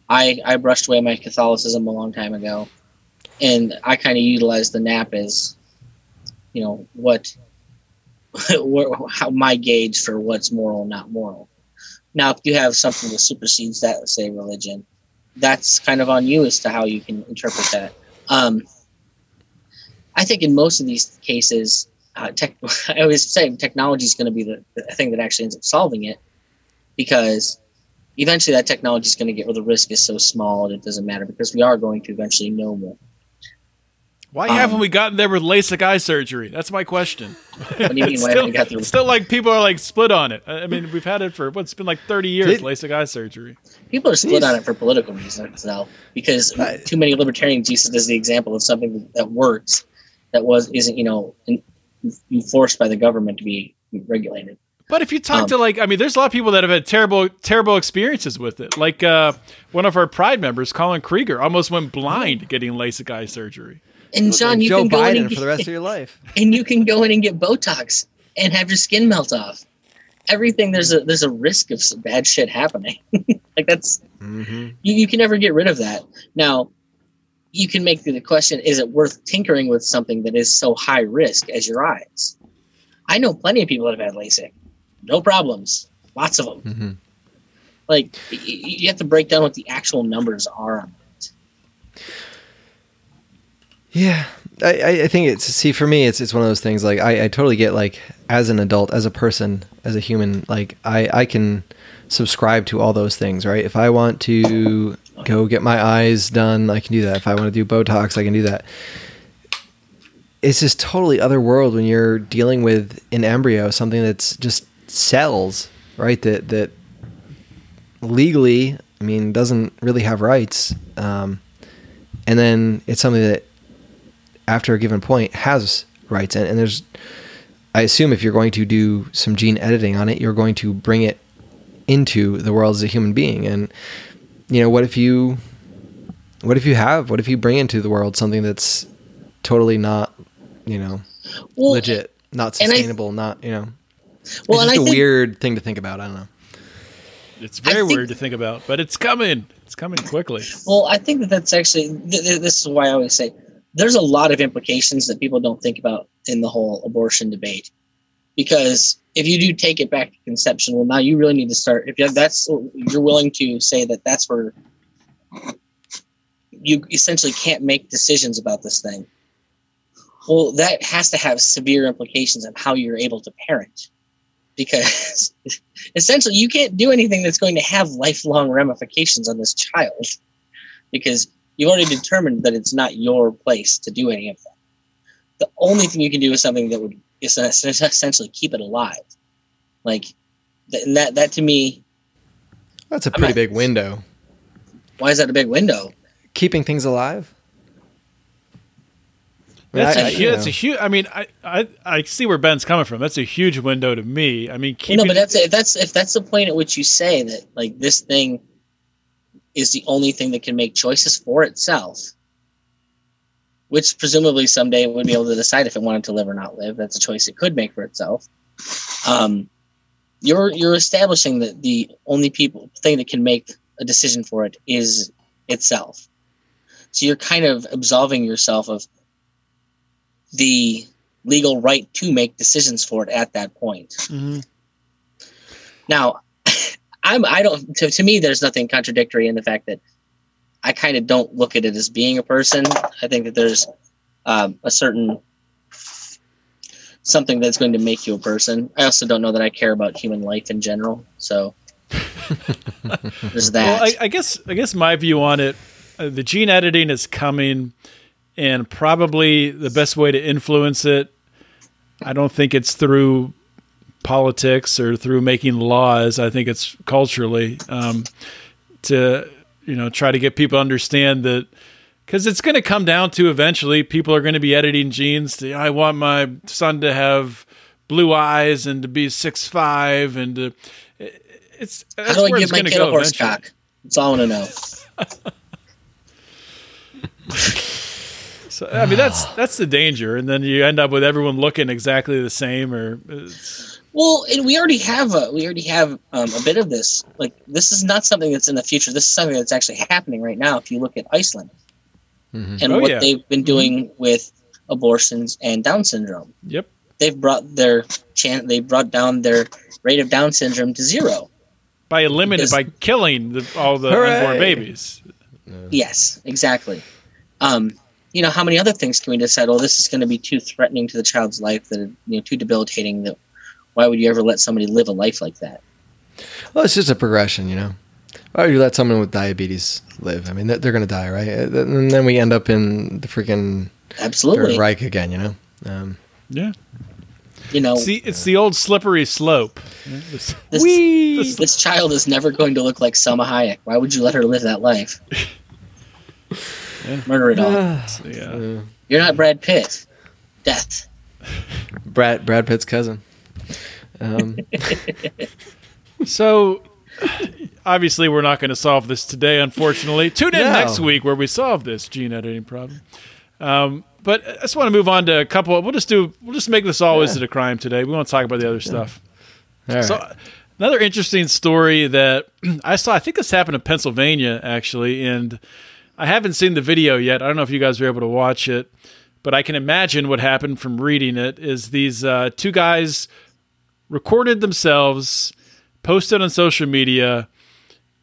I I brushed away my Catholicism a long time ago, and I kind of utilize the nap as, you know, what, how my gauge for what's moral and not moral. Now, if you have something that supersedes that, say religion, that's kind of on you as to how you can interpret that. Um, I think in most of these cases, uh, tech, I always say technology is going to be the, the thing that actually ends up solving it because eventually that technology is going to get where the risk is so small that it doesn't matter because we are going to eventually know more. Why Um, haven't we gotten there with LASIK eye surgery? That's my question. What do you mean? Why still, haven't we got still like people are like split on it. I I mean, we've had it for what's been like 30 years, Did- LASIK eye surgery. people are split on it for political reasons now because Right. too many libertarians use it as the example of something that works that was isn't you know enforced by the government to be regulated. But if you talk Um, to like, I mean, there's a lot of people that have had terrible, terrible experiences with it. Like uh, one of our Pride members, Colin Krieger, almost went blind getting LASIK eye surgery. And John, you Joe can go in Biden and for the rest of your life. and you can go in and get Botox and have your skin melt off. Everything there's a there's a risk of some bad shit happening. like that's hmm you, you can never get rid of that. Now, you can make the question: Is it worth tinkering with something that is so high risk as your eyes? I know plenty of people that have had LASIK, no problems, lots of them. hmm Like you have to break down what the actual numbers are on it. Yeah, I, I think it's see for me it's it's one of those things like I, I totally get like as an adult as a person as a human like I I can subscribe to all those things right? If I want to go get my eyes done I can do that. If I want to do Botox I can do that. It's this totally other world when you're dealing with an embryo something that's just cells right that that legally I mean doesn't really have rights um, and then it's something that after a given point has rights and, and there's i assume if you're going to do some gene editing on it you're going to bring it into the world as a human being. And you know what if you what if you have what if you bring into the world something that's totally not you know Well, legit not and I- sustainable not you know? Well, it's and just I a think- weird thing to think about. I don't know. It's very think- weird to think about, but it's coming. It's coming quickly. Well, I think that that's actually th- th- this is why I always say there's a lot of implications that people don't think about in the whole abortion debate. Because if you do take it back to conception, well, now you really need to start. If that's you're willing to say that that's where you essentially can't make decisions about this thing. Well, that has to have severe implications on how you're able to parent, because essentially you can't do anything that's going to have lifelong ramifications on this child because you've already determined that it's not your place to do any of that. The only thing you can do is something that would essentially keep it alive. Like and that that to me, that's a I'm pretty not- big window Why is that a big window? Keeping things alive. I That's I- a I- huge. That's a huge. I mean, I, I I see where Ben's coming from. That's a huge window to me. I mean, keeping no, but that's if that's if that's the point at which you say that like this thing is the only thing that can make choices for itself, which presumably someday would be able to decide if it wanted to live or not live. That's a choice it could make for itself. Um, you're you're establishing that the only people thing that can make a decision for it is itself. So you're kind of absolving yourself of the legal right to make decisions for it at that point. Mhm. Now, I'm I don't to, to me there's nothing contradictory in the fact that I kind of don't look at it as being a person. I think that there's um, a certain something that's going to make you a person. I also don't know that I care about human life in general. So there's that. Well, I, I guess I guess my view on it, uh, the gene editing is coming, and probably the best way to influence it. I don't think it's through politics or through making laws. I think it's culturally um, to you know try to get people to understand that because it's going to come down to eventually people are going to be editing genes. To, I want my son to have blue eyes and to be six five and to, it's How do I give it's my kid a horse eventually. cock? That's all I want to know. So I mean that's that's the danger, and then you end up with everyone looking exactly the same, or it's, Well, and we already have a we already have um, a bit of this. Like this is not something that's in the future. This is something that's actually happening right now. If you look at Iceland and Oh, what yeah. they've been doing with abortions and Down syndrome, yep. they've brought their chan- they brought down their rate of Down syndrome to zero. By eliminating, by killing the, all the Hooray! unborn babies. Yes, exactly. Um, you know, how many other things can we decide? Oh, this is going to be too threatening to the child's life. That you know, too debilitating. That why would you ever let somebody live a life like that? Well, it's just a progression, you know. Why would you let someone with diabetes live? I mean, they're, they're going to die, right? Uh, And then we end up in the freaking Absolutely. Third Reich again, you know. Um, Yeah. You know, See, it's the old slippery slope. This- this, Whee! this, this child is never going to look like Salma Hayek. Why would you let her live that life? Murder it all. yeah. You're not Brad Pitt. Death. Brad Brad Pitt's cousin. Um, So obviously, we're not going to solve this today. Unfortunately, tune in No. next week where we solve this gene editing problem. Um, but I just want to move on to a couple. We'll just do. We'll just make this all is it a crime today. We won't talk about the other stuff. all right. So another interesting story that I saw. I think this happened in Pennsylvania actually, and I haven't seen the video yet. I don't know if you guys were able to watch it, but I can imagine what happened from reading it. Is these uh, two guys recorded themselves, posted on social media,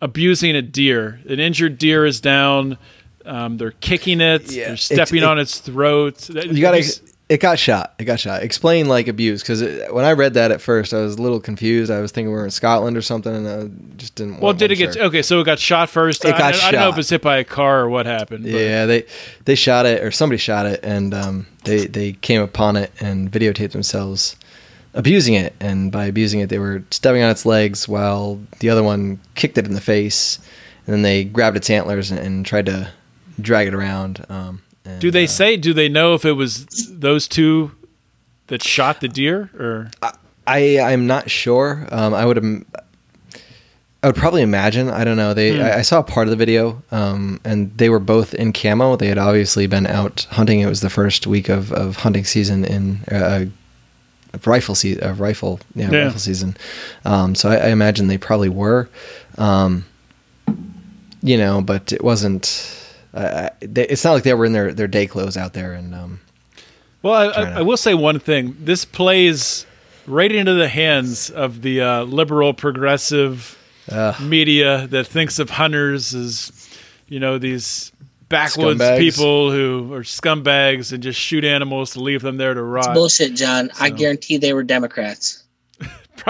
abusing a deer. An injured deer is down. Um, they're kicking it. Yeah. They're stepping It- on its throat. you got to. It got shot. It got shot. Explain like abuse, because when I read that at first, I was a little confused. I was thinking we were in Scotland or something, and I just didn't. Well, want- did it wasn't get okay? So it got shot first. It I, got I don't know if shot. it's hit by a car or what happened. but- Yeah, they they shot it or somebody shot it, and um, they they came upon it and videotaped themselves abusing it. And by abusing it, they were stepping on its legs while the other one kicked it in the face, and then they grabbed its antlers and, and tried to drag it around. Um, and, Do they uh, say? Do they know if it was those two that shot the deer, or I I'm not sure. Um, I would im- I would probably imagine. I don't know. They I, I saw part of the video, um, and they were both in camo. They had obviously been out hunting. It was the first week of, of hunting season in uh, rifle season. Uh, rifle, yeah, Yeah. rifle season. Um, so I, I imagine they probably were. Um, you know, but it wasn't. Uh, they, it's not like they were in their, their day clothes out there, and um, well, I, I, I will say one thing. This plays right into the hands of the uh, liberal progressive media that thinks of hunters as you know these backwoods Scumbags. people who are scumbags and just shoot animals to leave them there to rot. Bullshit, John. I guarantee they were Democrats.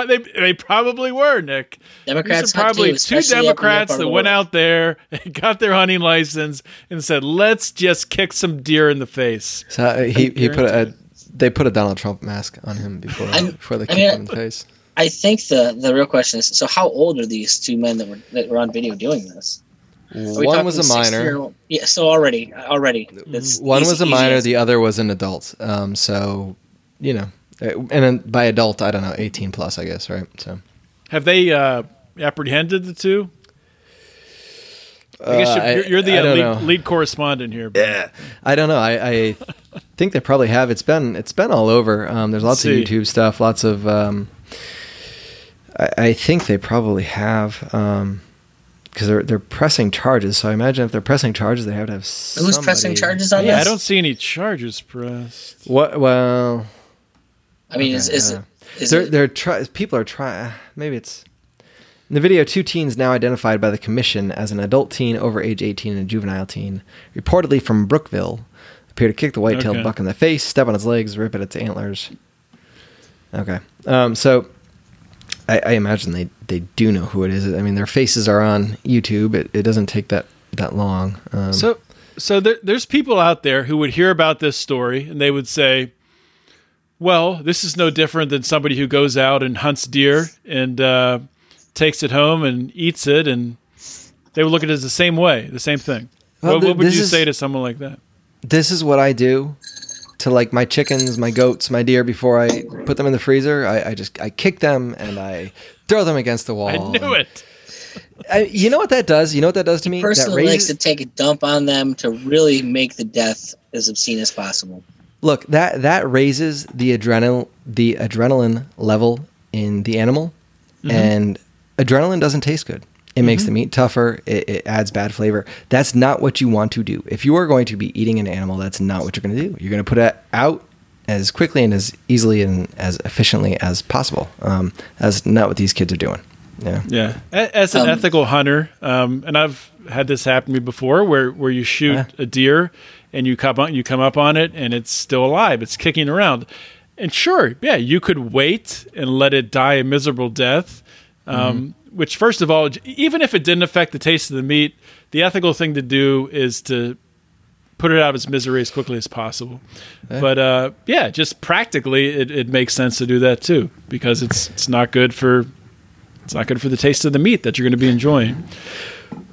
They, they probably were, Nick. Democrats These are probably too, two especially up in that Democrats that went out there and got their hunting license and said, "Let's just kick some deer in the face." So uh, he he put a they put a Donald Trump mask on him before I'm- before they I mean, him in the face. I think the the real question is: so how old are these two men that were that were on video doing this? Are we One was a minor. Yeah, so already, already, that's One easy- was a minor, answer. the other was an adult. Um, so, you know, uh, and then by adult, I don't know, 18 plus, I guess, right? So, Have they uh, apprehended the two? I guess Uh, you're, I- you're, you're the uh, lead, lead correspondent here. Yeah. I don't know. I, I think they probably have. It's been it's been all over. Um, there's lots of YouTube stuff. Lots of. Um, I, I think they probably have because they're they're pressing charges. So I imagine if they're pressing charges, they have to have. Who's pressing charges on Yeah, I don't see any charges pressed. What? Well, I mean, is, is yeah. it? Is they're it they're try- people are trying. Maybe it's. In the video, two teens now identified by the commission as an adult teen over age 18 and a juvenile teen, reportedly from Brookville, appear to kick the white-tailed Okay. buck in the face, step on its legs, rip at its antlers. Okay, um, so I, I imagine they, they do know who it is. I mean, their faces are on YouTube. It, it doesn't take that that long. Um, So, so there, there's people out there who would hear about this story and they would say, "Well, this is no different than somebody who goes out and hunts deer and uh, takes it home and eats it," and they would look at it as the same way, the same thing. Well, what, what would you is- say to someone like that? this is what I do to like my chickens, my goats, my deer before I put them in the freezer. I, I just I kick them and I throw them against the wall. I knew it. I, you know what that does? You know what that does to me? person that likes to take a dump on them to really make the death as obscene as possible. look that that raises the adrenal the adrenaline level in the animal, Mm-hmm. and adrenaline doesn't taste good. It makes the meat tougher. It, it adds bad flavor. That's not what you want to do. If you are going to be eating an animal, that's not what you're going to do. You're going to put it out as quickly and as easily and as efficiently as possible. Um, that's not what these kids are doing. Yeah. Yeah, as an Um, ethical hunter, um, and I've had this happen to me before, where where you shoot Yeah. a deer and you come on, you come up on it and it's still alive, it's kicking around, and sure, yeah, you could wait and let it die a miserable death. Um, Which, first of all, even if it didn't affect the taste of the meat, the ethical thing to do is to put it out of its misery as quickly as possible. But uh, yeah, just practically, it, it makes sense to do that too because it's it's not good for it's not good for the taste of the meat that you're going to be enjoying.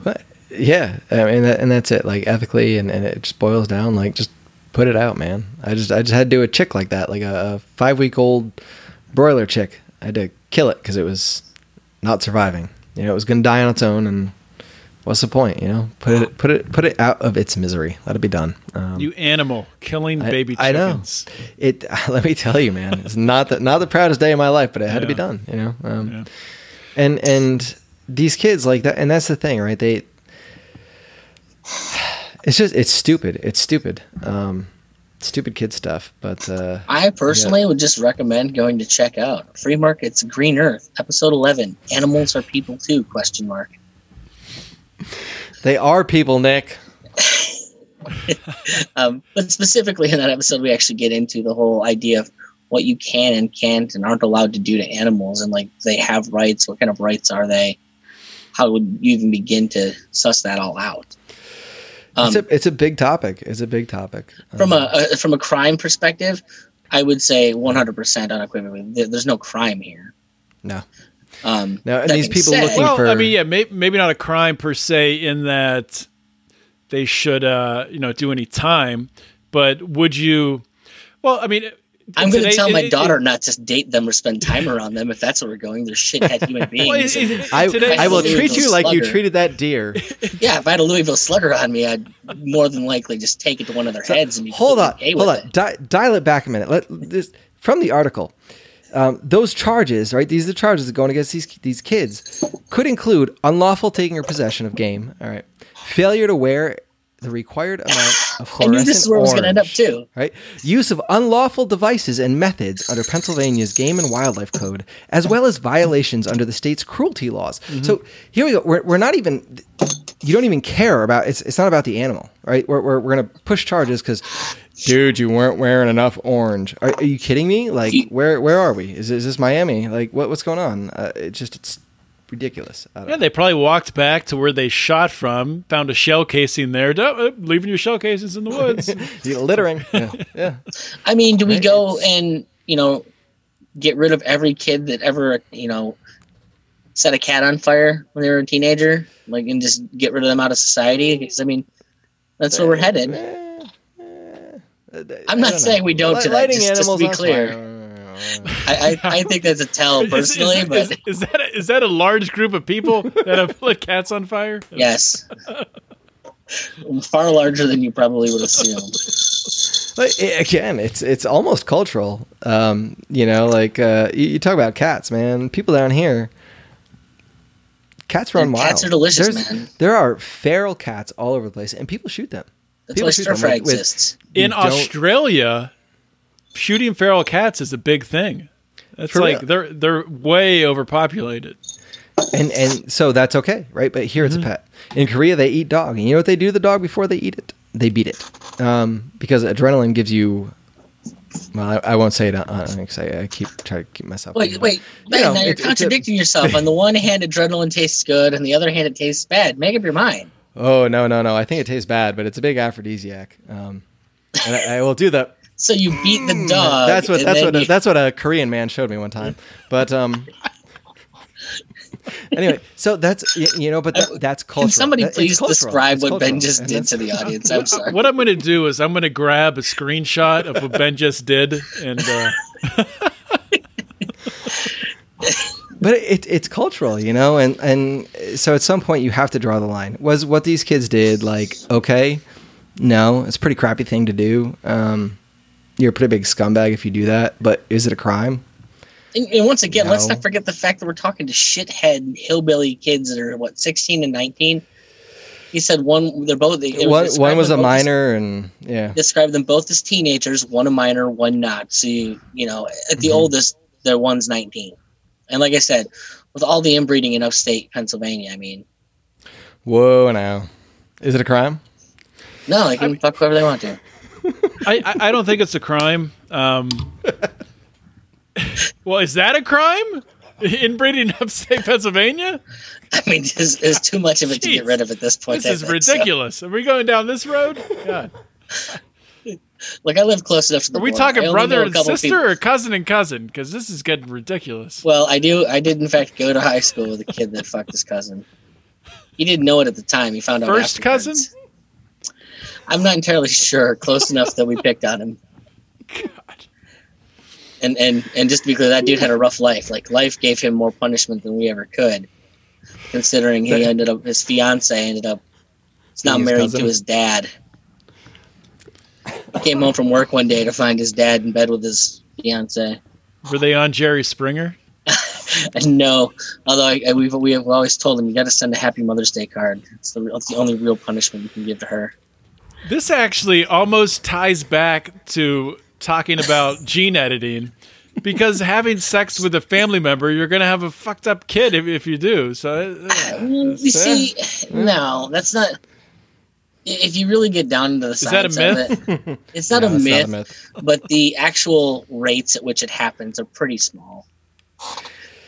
But yeah, I mean, that, and that's it. Like ethically, and, and it just boils down. Like just put it out, man. I just I just had to do a chick like that, like a, a five week old broiler chick. I had to kill it because it was not surviving. You know, it was going to die on its own, and what's the point? You know, put it put it put it out of its misery. Let it be done. Um, You animal killing I- baby I know. chickens. it. Let me tell you, man. It's not the not the proudest day of my life, but it had to be done. You know. Um, Yeah. and and these kids like that and that's the thing right they it's just it's stupid it's stupid um stupid kid stuff but uh I personally would just recommend going to check out Free Market's Green Earth, episode eleven. Animals are people too? Question mark. they are people nick Um, but specifically in that episode, we actually get into the whole idea of what you can and can't and aren't allowed to do to animals, and like they have rights. What kind of rights are they? How would you even begin to suss that all out? Um, it's a it's a big topic it's a big topic from Um, a, a from a crime perspective, I would say 100% unequivocally, there's no crime here. no Um, No, and these people said- looking Well, for- I mean, yeah, may, maybe not a crime per se in that they should, uh, you know, do any time. But would you? Well, I mean, I'm going to today- tell my it- it- daughter not to date them or spend time around them if that's where we're going. They're shithead human beings. Well, it- And, I, today- I will treat you like you treated that deer. yeah, if I had a Louisville Slugger on me, I'd more than likely just take it to one of their heads and be hold on, okay hold on. it. Di- dial it back a minute. Let this from the article. Um, those charges, right? These are the charges that going against these these kids could include unlawful taking or possession of game. All right, failure to wear the required amount of fluorescent I knew this is where it was going to end up too. Right, use of unlawful devices and methods under Pennsylvania's Game and Wildlife Code, as well as violations under the state's cruelty laws. So here we go. We're, we're not even. You don't even care about it's. It's not about the animal, right? We're we're, we're gonna push charges because, dude, you weren't wearing enough orange. Are, are you kidding me? Like, where where are we? Is is this Miami? Like, what what's going on? Uh, it just it's ridiculous. I don't Yeah, they probably walked back to where they shot from, found a shell casing there. Don't- uh, leaving your shell casings in the woods. littering. Yeah, yeah. I mean, do we Right, go and you know get rid of every kid that ever you know set a cat on fire when they were a teenager? like and just get rid of them out of society? Because I mean, that's where we're eh, headed. Eh, eh. I'm not saying we don't do that. Lighting Just, just to animals be clear, fire. I, I, I think that's a tell Is- is- personally, is, but is, is that a, is that a large group of people that have lit cats on fire? yes, far larger than you probably would assume. But i- again, it's it's almost cultural. Um, you know, like uh, you, you talk about cats, man. People down here, cats run And wild. cats are delicious, There's- man. There are feral cats all over the place, and people shoot them. That's People why shoot stir them fry with- with- exists. In Australia, shooting feral cats is a big thing. That's For like real. they're they're way overpopulated. and and so that's okay, right? But here it's Mm-hmm. a pet. In Korea, they eat dog, and you know what they do to the dog before they eat it? They beat it, um, because adrenaline gives you. Well, I, I won't say it on, on because I, I keep trying to keep myself. Wait, wait, Ben, know, now you're it's- it's a- contradicting yourself. On the one hand, adrenaline tastes good, on the other hand, it tastes bad. Make up your mind. Oh no no no! I think it tastes bad, but it's a big aphrodisiac. Um, and I, I will do that. So you beat the dog. That's what and that's then what a, you- that's what a Korean man showed me one time. But um, anyway, so that's you know, but that, that's cultural. Can somebody please cultural. describe It's what Ben just did to the audience? I'm sorry. What I'm going to do is I'm going to grab a screenshot of what Ben just did, and uh, But it, it's cultural, you know, and and so at some point you have to draw the line. Was what these kids did like okay? No, it's a pretty crappy thing to do. Um, you're a pretty big scumbag if you do that. But is it a crime? And, and once again, let's not forget the fact that we're talking to shithead hillbilly kids that are what 16 and 19. He said one. They're both. They, it One, one was a them both as- minor, and yeah, Described them both as teenagers. One a minor, one not. So you, you know, at the Mhm. oldest, their one's 19. And like I said, with all the inbreeding in upstate Pennsylvania, I mean, whoa, now, is it a crime? no, they can fuck whoever they want to. I, I I don't think it's a crime. Um, well, is that a crime? Inbreeding in upstate Pennsylvania? I mean, there's, there's too much of it to get rid of at this point. This I is think, so. ridiculous. Are we going down this road? God. Like I live close enough to the Are we border. Talking brother and sister people- or cousin and cousin? Because this is getting ridiculous. Well, I do. I did in fact go to high school with a kid that fucked his cousin. He didn't know it at the time. He found out First cousin? I'm not entirely sure. Close enough that we picked on him. God. And and and just to be clear, that dude had a rough life. Like life gave him more punishment than we ever could. Considering he That- ended up, his fiance ended up, he's not Being his married cousin? to his dad. He came home from work one day to find his dad in bed with his fiance. Were they on Jerry Springer? And no, although I, I, we've we have always told him you got to send a Happy Mother's Day card. It's the it's the only real punishment you can give to her. This actually almost ties back to talking about gene editing because having sex with a family member, you're going to have a fucked up kid if, if you do. So, uh, Mm, You see, no, that's not. If you really get down into the that a science of it, it's not, No, a, it's myth, not a myth. but the actual rates at which it happens are pretty small.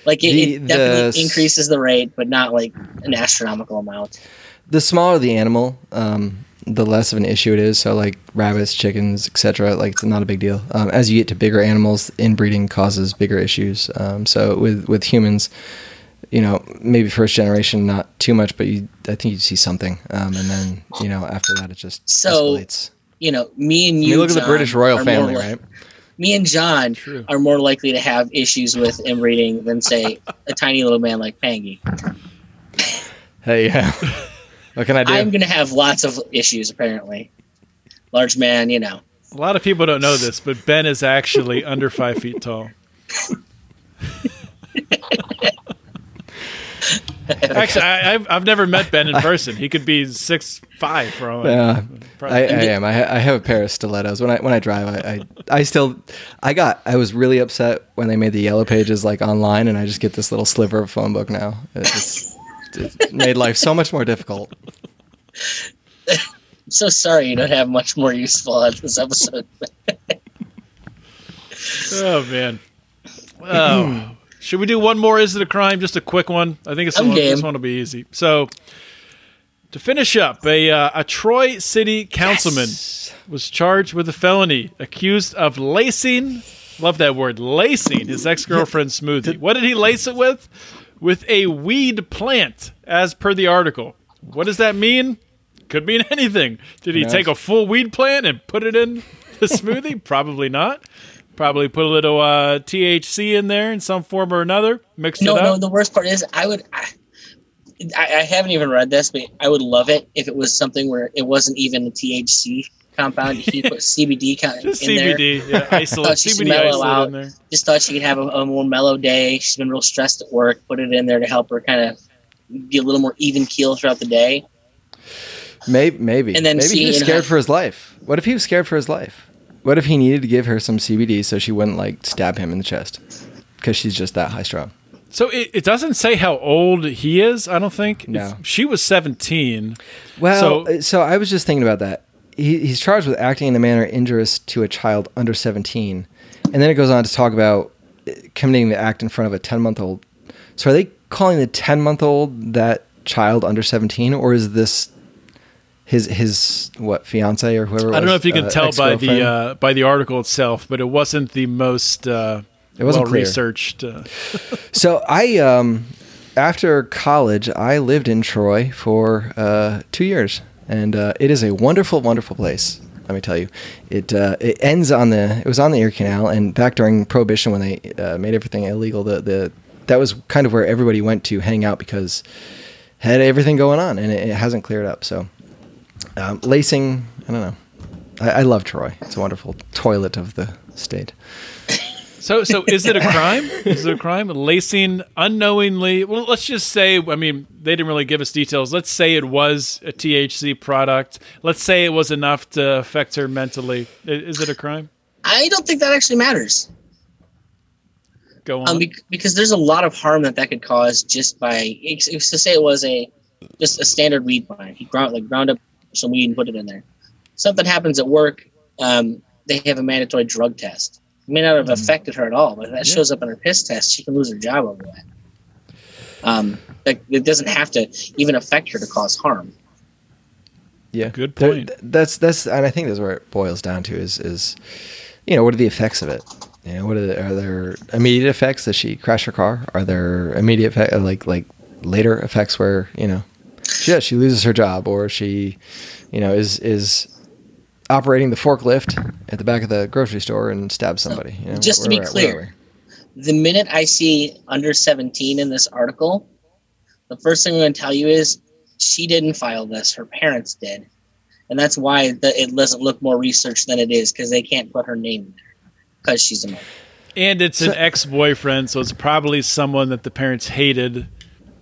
Like it, The- it definitely the- increases the rate, but not like an astronomical amount. The smaller the animal, um, the less of an issue it is. So like rabbits, chickens, etc. Like it's not a big deal. Um, as you get to bigger animals, inbreeding causes bigger issues. Um, so with with humans, you know, maybe first generation not too much, but you I think you see something, um, and then you know after that it just So, escalates. You know, me and I you. mean, look at the British royal family, li- right? Me and John True. are more likely to have issues with inbreeding than say a tiny little man like Pangy. Hey, yeah. what can I do? I'm going to have lots of issues, apparently. Large man, you know. a lot of people don't know this, but Ben is actually under five feet tall. Actually, I, I've, I've never met Ben in person. He could be six five for all Yeah, Probably. I, I am. I, I have a pair of stilettos. When I when I drive, I, I I still I got I was really upset when they made the yellow pages like online, and I just get this little sliver of phone book now. It just it made life so much more difficult. I'm so sorry you don't have much more useful on this episode. Oh man. Oh. Should we do one more? Is it a crime? Just a quick one. I think it's I'm one, this one will be easy. So, to finish up, a uh, a Troy City councilman was charged with a felony, accused of lacing. Love that word, lacing his ex girlfriend's smoothie. What did he lace it with? With a weed plant as per the article. What does that mean? Could mean anything. Did he knows? take a full weed plant and put it in the smoothie? Probably not. Probably put a little uh, THC in there in some form or another. Mix No, it up. no. up. The worst part is, I would. I, I I haven't even read this, but I would love it if it was something where it wasn't even a THC compound. He put CBD co- Just in there. CBD, yeah, isolate, she should CBD mellow isolate out. in there. Just thought she could have a, a more mellow day. She's been real stressed at work. Put it in there to help her kind of be a little more even keel throughout the day. Maybe, maybe, And then maybe see he was scared her- for his life. What if he was scared for his life? What if he needed to give her some CBD so she wouldn't like stab him in the chest because she's just that high strung? So it, it doesn't say how old he is. I don't think. No. It's- she was seventeen. Well, So- so, so I was just thinking about that. He, he's charged with acting in a manner injurious to a child under 17. And then it goes on to talk about uh, committing the act in front of a 10 month old. So are they calling the 10 month old that child under 17? Or is this his, his what, fiance or whoever it I don't know if you can uh, tell by the uh, by the article itself, but it wasn't the most uh, It wasn't well researched Uh, So I, um, after college, I lived in Troy for uh, two years, and uh, it is a wonderful, wonderful place. Let me tell you, it uh, it ends on the it was on the Erie Canal, and back during Prohibition when they uh, made everything illegal, the the that was kind of where everybody went to hang out because had everything going on, and it, it hasn't cleared up. So um, lacing, I don't know. I, I love Troy. It's a wonderful toilet of the state. So so is it a crime? is it a crime? Lacing unknowingly. Well, let's just say. I mean, they didn't really give us details. Let's say it was a THC product. Let's say it was enough to affect her mentally. Is it a crime? I don't think that actually matters. Go on. Um, because there's a lot of harm that that could cause just by to say it was a just a standard weed plant. He ground like ground up some weed and put it in there. Something happens at work. Um, they have a mandatory drug test. It may not have affected her at all, but if that shows up on her piss test, she can lose her job over that. Um, like, it doesn't have to even affect her to cause harm. Yeah, Good point. th- that's that's, and I think that's where it boils down to is is, you know, what are the effects of it? You know, what are, the, are there immediate effects? Does she crash her car? Are there immediate effect, like like later effects where you know, yeah, she loses her job or she, you know, is is operating the forklift at the back of the grocery store and stab somebody. You know, Just to be at, clear, the minute I see under 17 in this article, the first thing I'm going to tell you is she didn't file this. Her parents did. And that's why the, it doesn't look more researched than it is because they can't put her name in there because she's a minor. and it's an ex-boyfriend, so it's probably someone that the parents hated.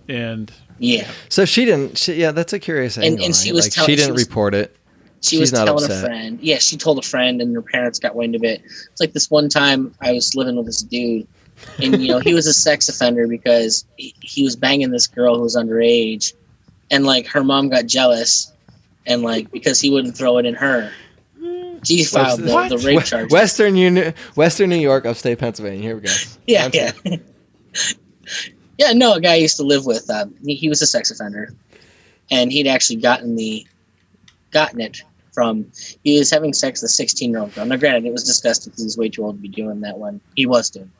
And Yeah. so she didn't. She, yeah, that's a curious And- angle. and she right? was like tell- she she didn't was- report it. She She's was telling upset. a friend. Yeah, she told a friend, and her parents got wind of it. It's like this one time I was living with this dude, and you know he was a sex offender because he, he was banging this girl who was underage, and like her mom got jealous, and like because he wouldn't throw it in her, she filed the, the rape charge. Western Uni- Western New York, upstate Pennsylvania. Here we go. yeah, yeah, yeah. No, a guy I used to live with. Um, he, he was a sex offender, and he'd actually gotten the gotten it from he was having sex with a 16 year old girl. Now, granted, it was disgusting because he's way too old to be doing that when he was doing.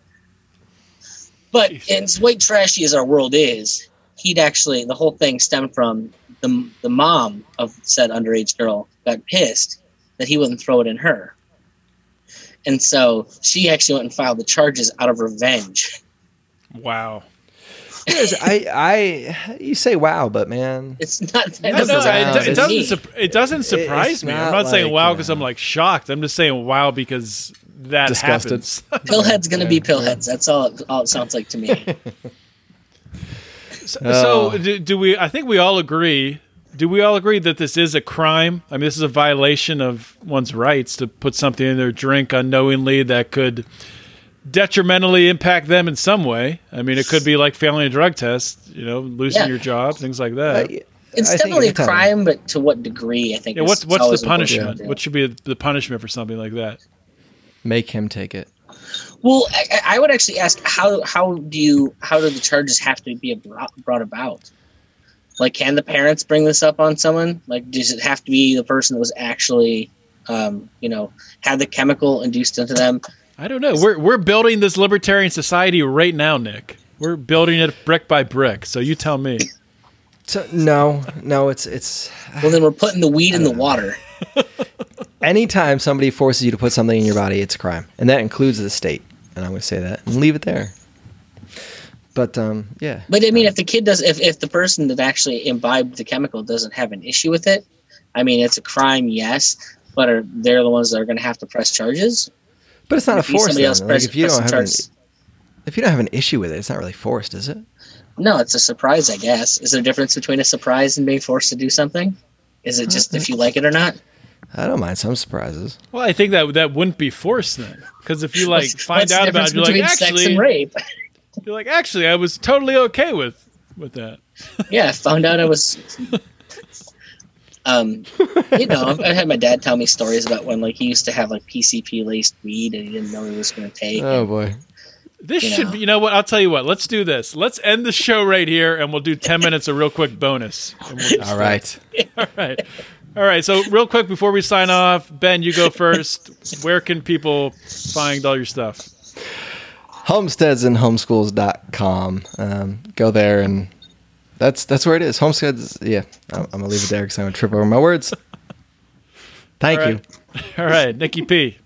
it. But Jeez. as white trashy as our world is, he'd actually the whole thing stemmed from the the mom of said underage girl got pissed that he wouldn't throw it in her. And so she actually went and filed the charges out of revenge. wow. Yes, I, I, you say wow, but man, It's not that No, no, sound- it, it doesn't. me. Sup- it doesn't surprise it's me. I'm not not saying wow because. I'm like shocked. I'm just saying wow because that Disgusted. happens. Pillhead's gonna be Yeah. pillheads. That's all. All it sounds like to me. so, Oh. so do, do we? I think we all agree. Do we all agree that this is a crime? I mean, this is a violation of one's rights to put something in their drink unknowingly that could detrimentally impact them in some way. I mean, it could be like failing a drug test, you know, losing Yeah. your job, things like that. It's I definitely a anytime- crime, but to what degree? I think. yeah, what's what's the punishment? do. What should be the punishment for something like that? Make him take it. Well, I, I- I would actually ask how how do you how do the charges have to be brought, brought about? Like, can the parents bring this up on someone? Like, does it have to be the person that was actually, um, you know, had the chemical induced into them? I don't know. We're we're building this libertarian society right now, Nick. We're building it brick by brick. So you tell me. So, no, no, it's it's Well, then we're putting the weed in the water. anytime somebody forces you to put something in your body, it's a crime, and that includes the state. And I'm going to say that and leave it there. But um, yeah, But I mean, if the kid does, if, if the person that actually imbibed the chemical doesn't have an issue with it, I mean, it's a crime, yes, but are they're the ones that are going to have to press charges? But it's not a If you- force. somebody Then. else Like, press- if you don't have an, if you don't have an issue with it, it's not really forced, is it? No, it's a surprise, I guess. Is there a difference between a surprise and being forced to do something? Is it uh, just if you like it or not? I don't mind some surprises. Well, I think that that wouldn't be forced then, because if you like find out about it, you're like between sex actually, and rape. you're like actually, I was totally okay with with that. yeah, I found out I was. Um, you know, I've, I've had my dad tell me stories about when like he used to have like PCP laced weed and he didn't know he was going to take. Oh boy. This You should know. be. You know what? I'll tell you what. Let's do this. Let's end the show right here, and we'll do ten minutes of real quick bonus. And we'll All right. All right. All right. So, real quick before we sign off, Ben, you go first. Where can people find all your stuff? Homesteads and homeschools.com. Um, go there and that's that's where it is. Homesteads. Yeah, I'm, I'm gonna leave it there because I'm gonna trip over my words. Thank All you. right. All right, Nikki P.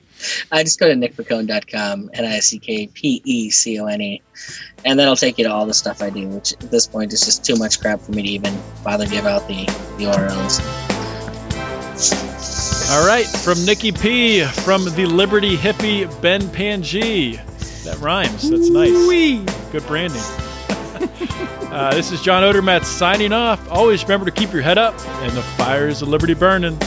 I just go to nickpecone.com, N I C K P E C O N E, and that'll take you to all the stuff I do, which at this point is just too much crap for me to even bother give out the, the URLs. All right, from Nikki P. From the Liberty hippie Ben Pangi. That rhymes. That's nice. Good branding. uh, this is John Odermatt signing off. Always remember to keep your head up and the fires of liberty burning.